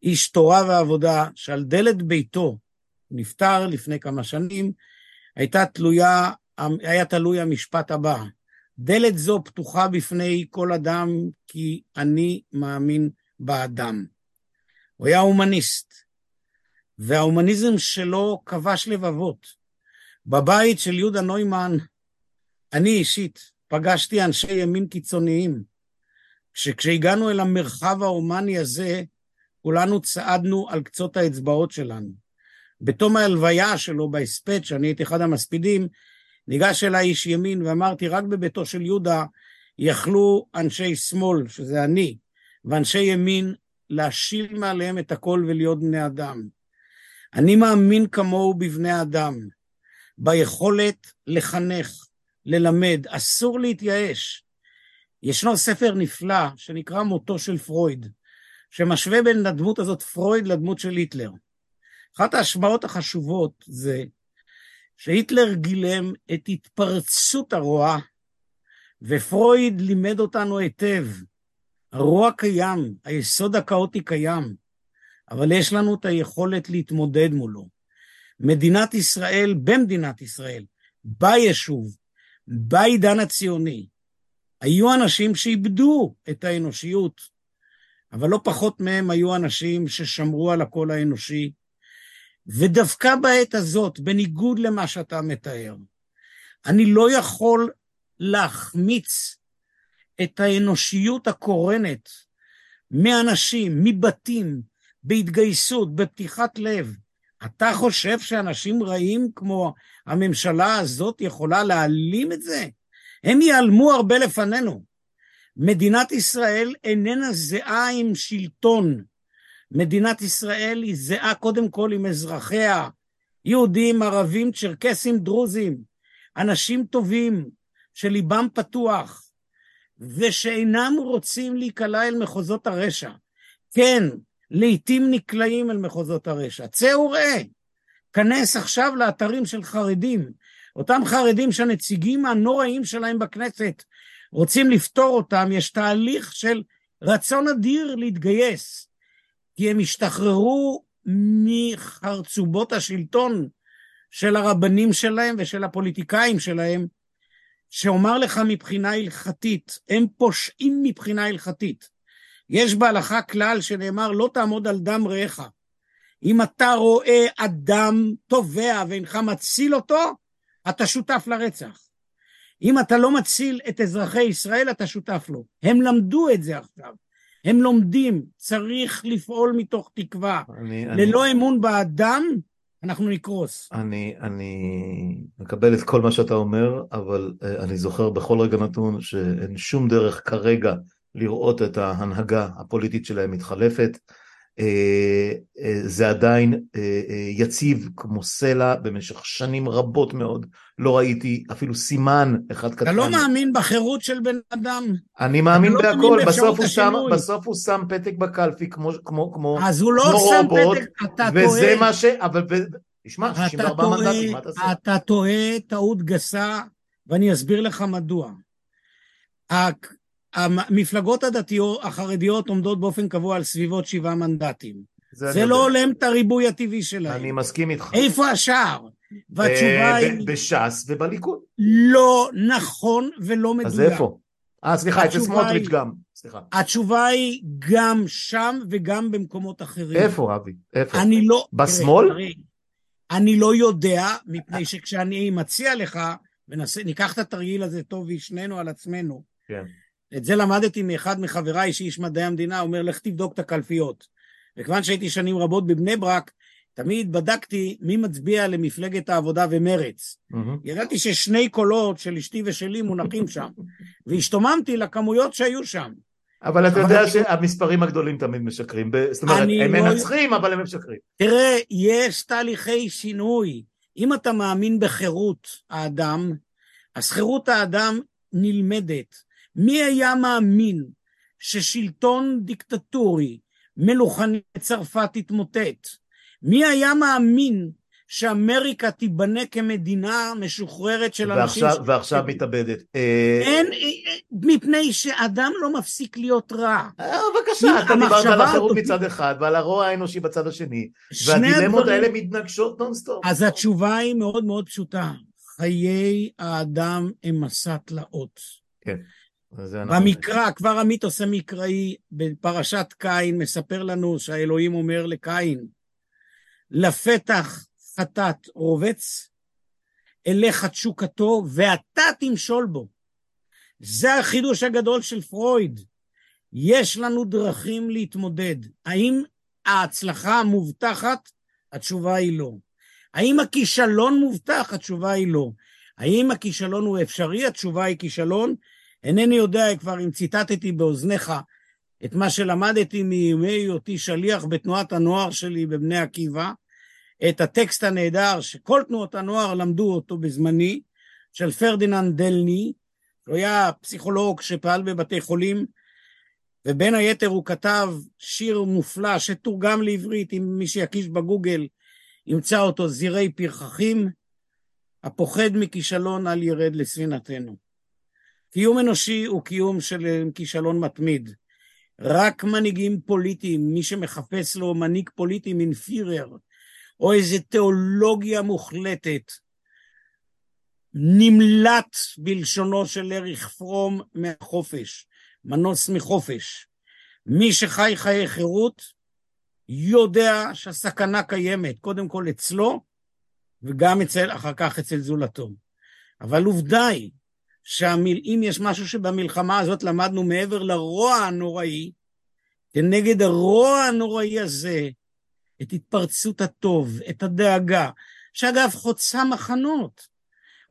איש תורה ועבודה, שעל דלת ביתו, נפטר לפני כמה שנים, הייתה תלויה, היה תלוי המשפט הבא, דלת זו פתוחה בפני כל אדם, כי אני מאמין באדם. הוא היה הומניסט, וההומניזם שלו כבש לבבות. בבית של יהודה נוימן, אני אישית פגשתי אנשי ימין קיצוניים, שכשהגענו אל המרחב ההומני הזה, כולנו צעדנו על קצות האצבעות שלנו. בתום ההלוויה שלו בהספד, שאני הייתי אחד המספידים, ניגש אליי איש ימין ואמרתי, רק בביתו של יהודה יכלו אנשי שמאל, שזה אני, ואנשי ימין, להשיל מעליהם את הכל ולהיות בני אדם. אני מאמין כמוהו בבני אדם, ביכולת לחנך, ללמד, אסור להתייאש. ישנו ספר נפלא שנקרא מותו של פרויד, שמשווה בין הדמות הזאת פרויד לדמות של היטלר. אחת ההשמעות החשובות זה שהיטלר גילם את התפרצות הרוע, ופרויד לימד אותנו היטב. הרוע קיים, היסוד הכאוטי קיים, אבל יש לנו את היכולת להתמודד מולו. מדינת ישראל, במדינת ישראל, ביישוב, בעידן הציוני, היו אנשים שאיבדו את האנושיות, אבל לא פחות מהם היו אנשים ששמרו על הקול האנושי, ודווקא בעת הזאת, בניגוד למה שאתה מתאר, אני לא יכול להחמיץ את האנושיות הקורנת מאנשים, מבתים, בהתגייסות, בפתיחת לב. אתה חושב שאנשים רעים כמו הממשלה הזאת יכולה להעלים את זה? הם ייעלמו הרבה לפנינו. מדינת ישראל איננה זהה עם שלטון. מדינת ישראל היא זהה קודם כל עם אזרחיה, יהודים, ערבים, צ'רקסים, דרוזים, אנשים טובים שליבם פתוח ושאינם רוצים להיקלע אל מחוזות הרשע. כן, לעתים נקלעים אל מחוזות הרשע. צא וראה, כנס עכשיו לאתרים של חרדים, אותם חרדים שהנציגים הנוראים שלהם בכנסת רוצים לפתור אותם, יש תהליך של רצון אדיר להתגייס. כי הם השתחררו מחרצובות השלטון של הרבנים שלהם ושל הפוליטיקאים שלהם, שאומר לך מבחינה הלכתית, הם פושעים מבחינה הלכתית. יש בהלכה כלל שנאמר, לא תעמוד על דם רעך. אם אתה רואה אדם טובע ואינך מציל אותו, אתה שותף לרצח. אם אתה לא מציל את אזרחי ישראל, אתה שותף לו. הם למדו את זה עכשיו. הם לומדים, צריך לפעול מתוך תקווה. אני, ללא אני... אמון באדם, אנחנו נקרוס. אני, אני מקבל את כל מה שאתה אומר, אבל uh, אני זוכר בכל רגע נתון שאין שום דרך כרגע לראות את ההנהגה הפוליטית שלהם מתחלפת. אה, אה, זה עדיין אה, יציב כמו סלע במשך שנים רבות מאוד. לא ראיתי אפילו סימן אחד קטן. אתה לא מאמין בחירות של בן אדם. אני מאמין לא בהכל, בסוף הוא, שם, בסוף הוא שם פתק בקלפי כמו, כמו, כמו, אז הוא לא שם רובוט, פתק, אתה טועה. וזה מה ש... אבל... תשמע, 64 מנדטים, מה תעשה? אתה טועה טעות גסה, ואני אסביר לך מדוע. המפלגות הדתיות, החרדיות עומדות באופן קבוע על סביבות שבעה מנדטים. זה זה. לא הולם את הריבוי הטבעי שלהם. אני מסכים איתך. איפה השער? והתשובה אה, היא בש"ס ובליכוד. לא נכון ולא מדויק. אז איפה? אה, סליחה, אצל סמוטריץ' גם. סליחה. התשובה היא גם שם וגם במקומות אחרים. איפה, אבי? איפה? אני לא... בשמאל? אני לא יודע, מפני שכשאני מציע לך, ונעשה, ניקח את התרגיל הזה טוב וישננו על עצמנו. כן. את זה למדתי מאחד מחבריי, שאיש מדעי המדינה, אומר, לך תבדוק את הקלפיות. וכיוון שהייתי שנים רבות בבני ברק, תמיד בדקתי מי מצביע למפלגת העבודה ומרץ. מהמם. ידעתי ששני קולות של אשתי ושלי מונחים שם, והשתוממתי לכמויות שהיו שם. אבל אתה יודע שהמספרים הגדולים תמיד משקרים. זאת אומרת, הם לא- מנצחים, אבל הם משקרים. תראה, יש תהליכי שינוי. אם אתה מאמין בחירות האדם, אז חירות האדם נלמדת. מי היה מאמין ששלטון דיקטטורי מלוכני צרפת יתמוטט? מי היה מאמין שאמריקה תיבנה כמדינה משוחררת של אנשים... ועכשיו, ועכשיו מתאבדת. אה, אין, מפני שאדם לא מפסיק להיות רע. אה, בבקשה, אתה דיברת על החירות מצד אחד ועל הרוע האנושי בצד השני, שני והדילמות הדברים- האלה מתנגשות נונסטופ. אז התשובה היא מאוד מאוד פשוטה. חיי האדם הם מסע תלאות. אנחנו- במקרא, כבר המיתוס המקראי בפרשת קין מספר לנו שהאלוהים אומר לקין, לפתח חטאת רובץ, אליך תשוקתו, ואתה תמשול בו. זה החידוש הגדול של פרויד. יש לנו דרכים להתמודד. האם ההצלחה מובטחת? התשובה היא לא. האם הכישלון מובטח? התשובה היא לא. האם הכישלון הוא אפשרי? התשובה היא כישלון. אינני יודע כבר אם ציטטתי באוזניך את מה שלמדתי מימי היותי שליח בתנועת הנוער שלי בבני עקיבא, את הטקסט הנהדר שכל תנועות הנוער למדו אותו בזמני, של פרדיננד דלני, הוא היה פסיכולוג שפעל בבתי חולים, ובין היתר הוא כתב שיר מופלא שתורגם לעברית, אם מי שיקיש בגוגל ימצא אותו, זירי פרחחים, הפוחד מכישלון אל ירד לספינתנו. קיום אנושי הוא קיום של אה, כישלון מתמיד. רק מנהיגים פוליטיים, מי שמחפש לו מנהיג פוליטי מין פירר, או איזה תיאולוגיה מוחלטת, נמלט בלשונו של אריך פרום מהחופש, מנוס מחופש. מי שחי חיי חירות יודע שהסכנה קיימת, קודם כל אצלו, וגם אצל, אחר כך אצל זולתו. אבל עובדה היא שאם יש משהו שבמלחמה הזאת למדנו מעבר לרוע הנוראי, כנגד הרוע הנוראי הזה, את התפרצות הטוב, את הדאגה, שאגב חוצה מחנות.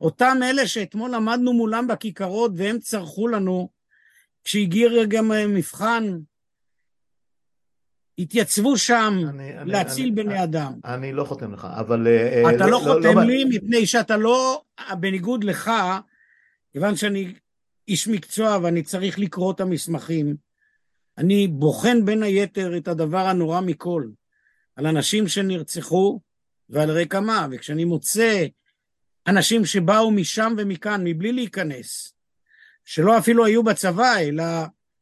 אותם אלה שאתמול עמדנו מולם בכיכרות והם צרחו לנו, כשהגיע רגע המבחן, התייצבו שם אני- אני- להציל אני- בני אדם. אני לא חותם לך, אבל... אה, אתה לא חותם ב- לי מפני שאתה לא, בניגוד לך, כיוון שאני איש מקצוע ואני צריך לקרוא את המסמכים, אני בוחן בין היתר את הדבר הנורא מכל, על אנשים שנרצחו ועל רקע מה, וכשאני מוצא אנשים שבאו משם ומכאן מבלי להיכנס, שלא אפילו היו בצבא, אלא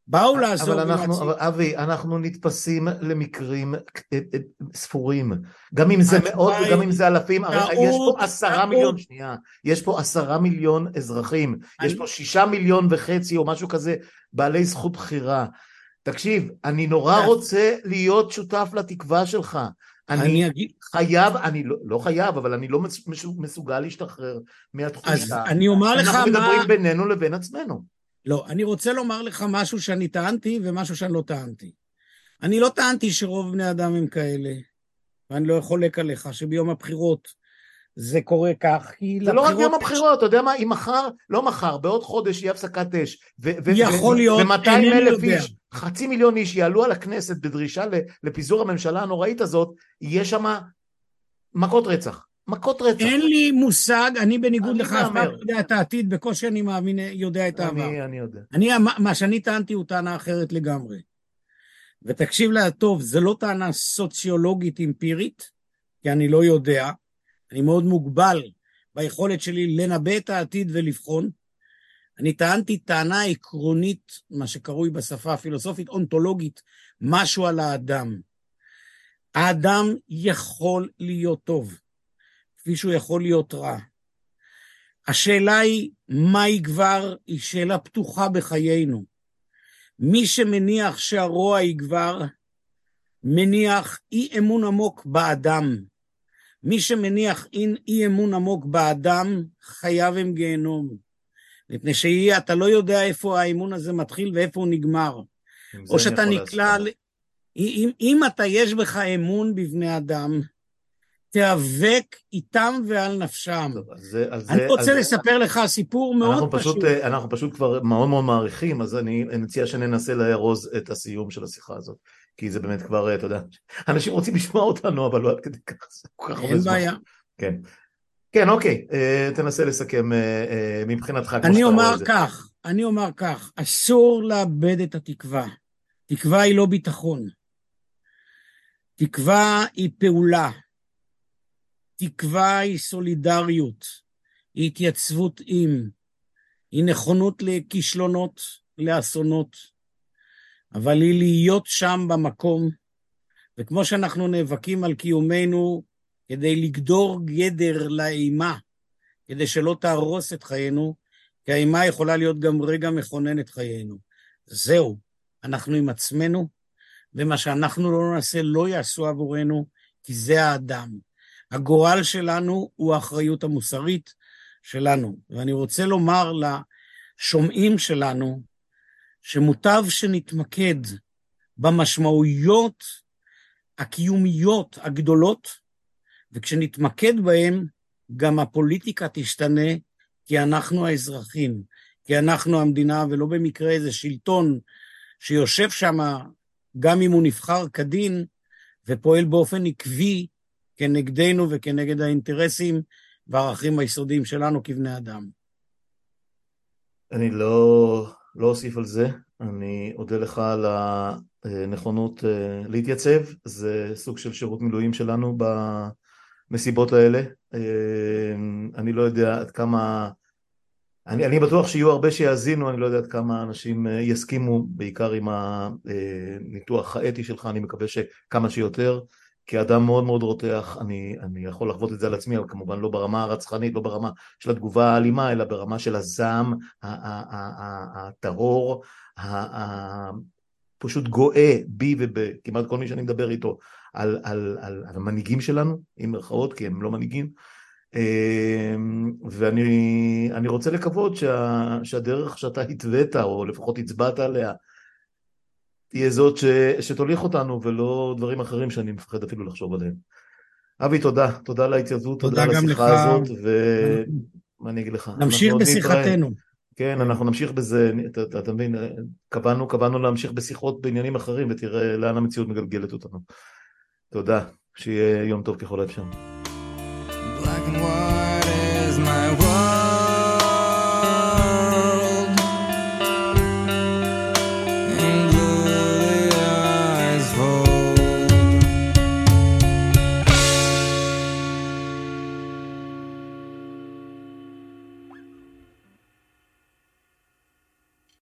באו לעזור אבל אנחנו. אבל אבי, אנחנו נתפסים למקרים אה, אה, ספורים. גם אם זה מאות וגם אם זה אלפים. הרי יש פה עשרה. מיליון, שנייה, יש פה עשרה מיליון אזרחים. יש פה שישה מיליון וחצי או משהו כזה בעלי זכות בחירה. תקשיב, אני נורא. רוצה להיות שותף לתקווה שלך. אני אני אגיד, חייב, אני לא, לא חייב, אבל אני לא מסוגל להשתחרר אז מהתחושה. אני אומר לך אנחנו מה... מדברים בינינו לבין עצמנו. לא, אני רוצה לומר לך משהו שאני טענתי ומשהו שאני לא טענתי. אני לא טענתי שרוב בני אדם הם כאלה, ואני לא חולק עליך שביום הבחירות זה קורה כך, כי זה לא רק יום הבחירות, אתה יודע מה, אם מחר, לא מחר, בעוד חודש יהיה הפסקת אש, יכול להיות, ו-200 אינני אלף. איש, חצי מיליון איש יעלו על הכנסת בדרישה לפיזור הממשלה הנוראית הזאת, יהיה שם מכות רצח. מכות רצח. אין לי מושג, אני בניגוד לך אף פעם. לא יודע את העתיד, בקושי אני מאמין, יודע את העבר. אני, אני יודע. אני, מה שאני טענתי הוא טענה אחרת לגמרי. ותקשיב לה טוב, זו לא טענה סוציולוגית אמפירית, כי אני לא יודע, אני מאוד מוגבל ביכולת שלי לנבא את העתיד ולבחון. אני טענתי טענה עקרונית, מה שקרוי בשפה הפילוסופית, אונתולוגית, משהו על האדם. האדם יכול להיות טוב, כפי שהוא יכול להיות רע. השאלה היא, מה יגבר, היא שאלה פתוחה בחיינו. מי שמניח שהרוע יגבר, מניח אי אמון עמוק באדם. מי שמניח אי אמון עמוק באדם, חייו הם גיהנום. מפני שאתה לא יודע איפה האמון הזה מתחיל ואיפה הוא נגמר. או שאתה נקלע... אם, אם אתה יש בך אמון בבני אדם, תיאבק איתם ועל נפשם. טוב, אז זה, אז אני רוצה אז לספר לך סיפור מאוד אנחנו פשוט, פשוט. אה, אנחנו פשוט כבר מאוד מאוד מעריכים, אז אני מציע שננסה לארוז את הסיום של השיחה הזאת. כי זה באמת כבר, אה, אתה יודע, אנשים רוצים לשמוע אותנו, אבל לא עד כדי כך, זה כל כך הרבה זמן. אין בעיה. כן. כן, אוקיי, אה, תנסה לסכם מבחינתך. אני אומר כך, אני אומר כך, אסור לאבד את התקווה. תקווה היא לא ביטחון. תקווה היא פעולה. תקווה היא סולידריות, היא התייצבות עם, היא נכונות לכישלונות, לאסונות, אבל היא להיות שם במקום, וכמו שאנחנו נאבקים על קיומנו כדי לגדור גדר לאימה, כדי שלא תהרוס את חיינו, כי האימה יכולה להיות גם רגע מכונן את חיינו. זהו, אנחנו עם עצמנו, ומה שאנחנו לא נעשה לא יעשו עבורנו, כי זה האדם. הגורל שלנו הוא האחריות המוסרית שלנו. ואני רוצה לומר לשומעים שלנו, שמוטב שנתמקד במשמעויות הקיומיות הגדולות, וכשנתמקד בהן, גם הפוליטיקה תשתנה, כי אנחנו האזרחים, כי אנחנו המדינה, ולא במקרה איזה שלטון שיושב שם, גם אם הוא נבחר כדין, ופועל באופן עקבי כנגדנו וכנגד האינטרסים והערכים היסודיים שלנו כבני אדם. אני לא, לא אוסיף על זה, אני אודה לך על הנכונות אה, להתייצב, זה סוג של שירות מילואים שלנו במסיבות האלה. אה, אני לא יודע עד כמה, אני, אני בטוח שיהיו הרבה שיאזינו, אני לא יודע עד כמה אנשים אה, יסכימו, בעיקר עם הניתוח האתי שלך, אני מקווה שכמה שיותר. כאדם מאוד מאוד רותח, אני, אני יכול לחוות את זה על עצמי, אבל כמובן לא ברמה הרצחנית, לא ברמה של התגובה האלימה, אלא ברמה של הזעם הטהור, פשוט גואה בי ובכמעט כל מי שאני מדבר איתו על, על, על, על המנהיגים שלנו, עם מירכאות, כי הם לא מנהיגים. אמ, ואני רוצה לקוות שה, שהדרך שאתה התווית, או לפחות הצבעת עליה, תהיה זאת ש, שתוליך אותנו ולא דברים אחרים שאני מפחד אפילו לחשוב עליהם. אבי, תודה. תודה על ההתייצבות, תודה, תודה על השיחה לך. הזאת, ומה אני אגיד לך? נמשיך בשיחתנו. כן, אנחנו נמשיך בזה, אתה, אתה, אתה מבין, קבענו, קבענו להמשיך בשיחות בעניינים אחרים, ותראה לאן המציאות מגלגלת אותנו. תודה, שיהיה יום טוב ככל האפשר. Black and white.